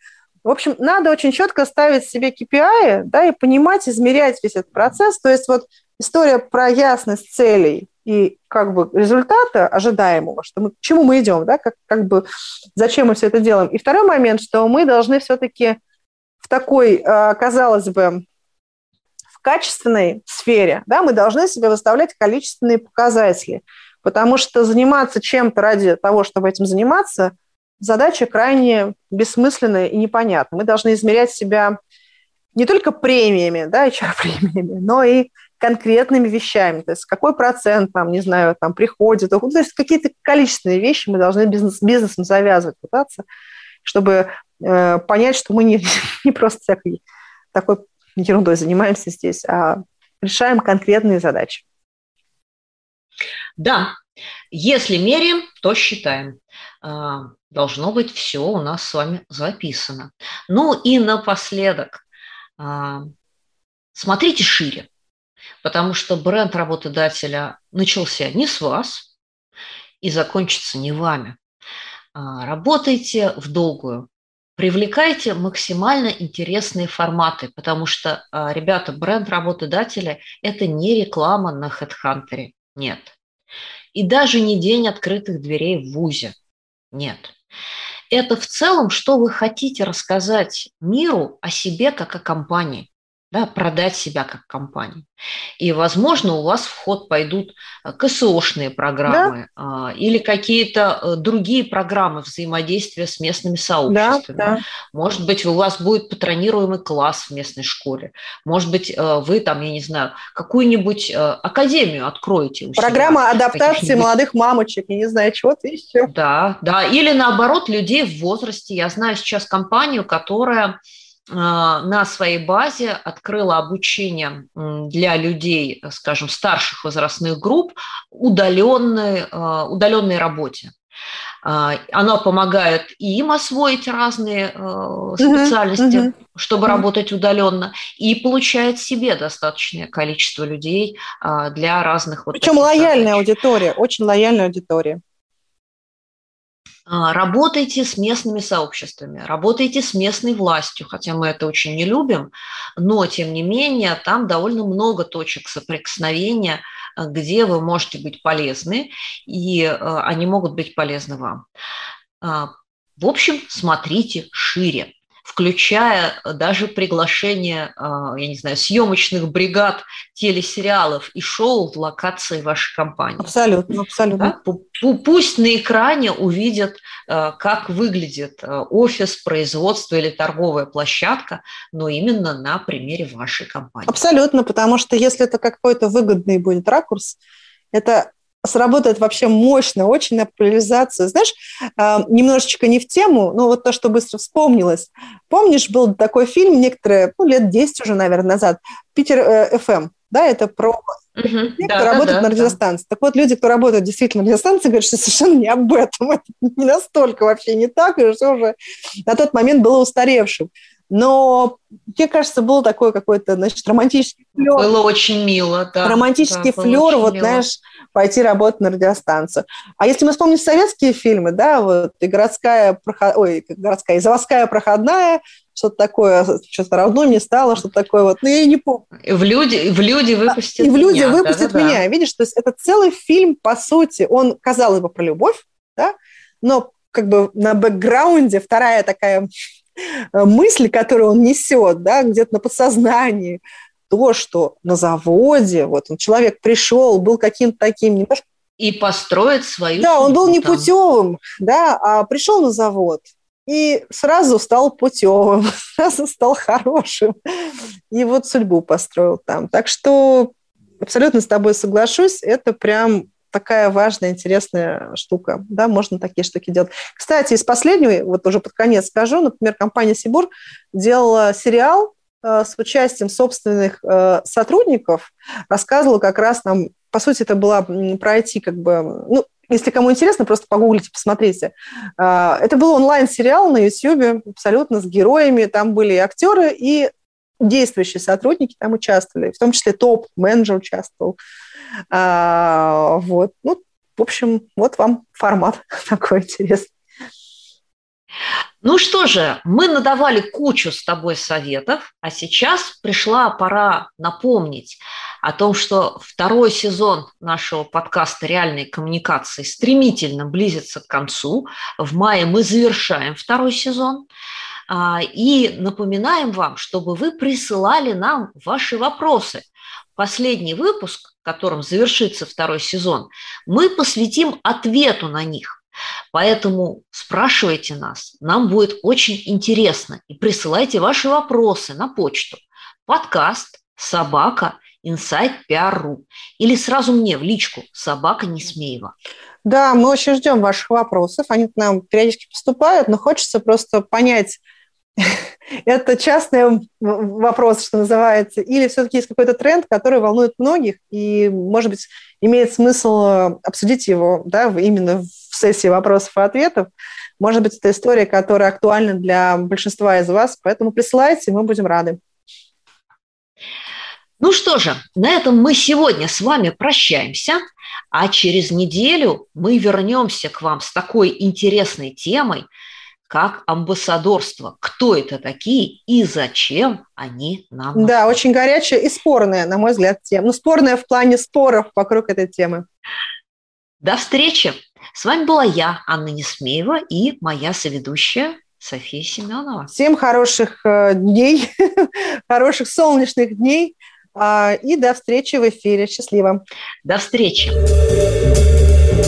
В общем, надо очень четко ставить себе KPI, да, и понимать, измерять весь этот процесс. То есть вот история про ясность целей и как бы результата ожидаемого, что мы, к чему мы идем, да, как, как бы зачем мы все это делаем. И второй момент, что мы должны все-таки в такой, а, казалось бы, в качественной сфере, да, мы должны себе выставлять количественные показатели, потому что заниматься чем-то ради того, чтобы этим заниматься, задача крайне бессмысленная и непонятная. Мы должны измерять себя не только премиями, да, HR-премиями, но и конкретными вещами, то есть какой процент там, не знаю, там приходит, то есть какие-то количественные вещи мы должны бизнес, бизнесом завязывать, пытаться, чтобы Э, понять, что мы не, *laughs* не просто всякой такой ерундой занимаемся здесь, а решаем конкретные задачи. Да, если меряем, то считаем. А, должно быть все у нас с вами записано. Ну и напоследок, а, смотрите шире, потому что бренд работодателя начался не с вас и закончится не вами. А, работайте в долгую, Привлекайте максимально интересные форматы, потому что, а, ребята, бренд работодателя – это не реклама на HeadHunter, нет. И даже не день открытых дверей в ВУЗе, нет. Это в целом, что вы хотите рассказать миру о себе как о компании да, продать себя как компанию. И, возможно, у вас в ход пойдут э, КСОшные программы да? или какие-то э, другие программы взаимодействия с местными сообществами. Да, да. Может быть, у вас будет патронируемый класс в местной школе. Может быть, э, вы там, я не знаю, какую-нибудь академию откроете. Программа адаптации молодых мамочек, я не знаю, чего-то еще. Да, да. Или наоборот, людей в возрасте. Я знаю сейчас компанию, которая а, на своей базе открыла обучение для людей, скажем, старших возрастных групп удаленной, а, удаленной работе. А, Она помогает и им освоить разные специальности, uh-huh, чтобы uh-huh. работать удаленно, и получает себе достаточное количество людей для разных вот Причем лояльная задач. аудитория, очень лояльная аудитория. А, работайте с местными сообществами, работайте с местной властью, хотя мы это очень не любим, но тем не менее там довольно много точек соприкосновения, а, где вы можете быть полезны, и а, они могут быть полезны вам. В общем, смотрите шире включая даже приглашение, а, я не знаю, съемочных бригад телесериалов и шоу в локации вашей компании. Абсолютно, абсолютно. Да? Пусть на экране увидят, а, как выглядит а, офис, производство или торговая площадка, но именно на примере вашей компании. Абсолютно, потому что если это какой-то выгодный будет ракурс, это сработает вообще мощно, очень на популяризацию. Знаешь, а, немножечко не в тему, но вот то, что быстро вспомнилось. Помнишь, был такой фильм некоторые, ну, лет 10 уже, наверное, назад, «Питер э, ФМ», да, это про Uh-huh. Те, да, кто да, работает да, на радиостанции. Да. Так вот, люди, кто работают действительно на радиостанции, говорят, что совершенно не об этом. *laughs* Это не настолько вообще не так, и все уже на тот момент было устаревшим. Но, мне кажется, был такой какой-то, значит, романтический флер. Было очень мило, да. Романтический да, флер, вот, мило. знаешь, пойти работать на радиостанцию. А если мы вспомним советские фильмы, да, вот и городская, проход... ой, городская, и заводская проходная, что-то такое, что-то равно мне стало, что-то такое вот, ну, я и не помню. В люди, в люди выпустят И в люди меня, выпустят да, меня, да. видишь, то есть это целый фильм, по сути, он, казалось бы, про любовь, да, но как бы на бэкграунде вторая такая мысль, которую он несет, да, где-то на подсознании, то, что на заводе, вот он, человек пришел, был каким-то таким немножко... И построит свою Да, он был непутевым, да, а пришел на завод, и сразу стал путевым, *laughs* сразу стал хорошим. И вот судьбу построил там. Так что абсолютно с тобой соглашусь, это прям такая важная, интересная штука. Да, можно такие штуки делать. Кстати, из последнего, вот уже под конец скажу, например, компания Сибур делала сериал э, с участием собственных э, сотрудников, рассказывала как раз нам, по сути, это была пройти как бы, ну, если кому интересно, просто погуглите, посмотрите. Э, это был онлайн-сериал на YouTube, абсолютно с героями. Там были и актеры, и действующие сотрудники там участвовали, в том числе топ-менеджер участвовал. А, вот. Ну, в общем, вот вам формат *laughs* такой интересный. Ну что же, мы надавали кучу с тобой советов, а сейчас пришла пора напомнить о том, что второй сезон нашего подкаста «Реальные коммуникации» стремительно близится к концу. В мае мы завершаем второй сезон. А, и напоминаем вам, чтобы вы присылали нам ваши вопросы. Последний выпуск, которым завершится второй сезон, мы посвятим ответу на них. Поэтому спрашивайте нас, нам будет очень интересно. И присылайте ваши вопросы на почту. Подкаст собака insight.pr.ru или сразу мне в личку собака Несмеева. Да, мы очень ждем ваших вопросов. Они к нам периодически поступают, но хочется просто понять, *laughs* это частный вопрос, что называется, или все-таки есть какой-то тренд, который волнует многих, и, может быть, имеет смысл э, обсудить его да, именно в сессии вопросов и ответов. Может быть, это история, которая актуальна для большинства из вас, поэтому присылайте, мы будем рады. Ну что же, на этом мы сегодня с вами прощаемся, а через неделю мы вернемся к вам с такой интересной темой – как амбассадорство. Кто это такие и зачем они нам нужны? Да, очень горячая и спорная, на мой взгляд, тема. Ну, спорная в плане споров вокруг этой темы. До встречи! С вами была я, Анна Несмеева, и моя соведущая София Семенова. Всем хороших э, дней, *laughs* хороших солнечных дней, э, и до встречи в эфире. Счастливо! До встречи!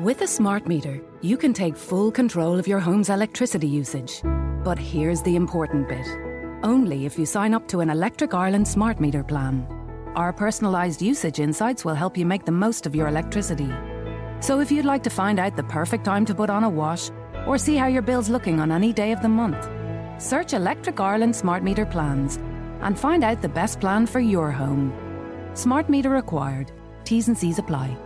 With a smart meter, you can take full control of your home's electricity usage. But here's the important bit only if you sign up to an Electric Ireland smart meter plan. Our personalised usage insights will help you make the most of your electricity. So if you'd like to find out the perfect time to put on a wash or see how your bill's looking on any day of the month, search Electric Ireland smart meter plans and find out the best plan for your home. Smart meter required. T's and C's apply.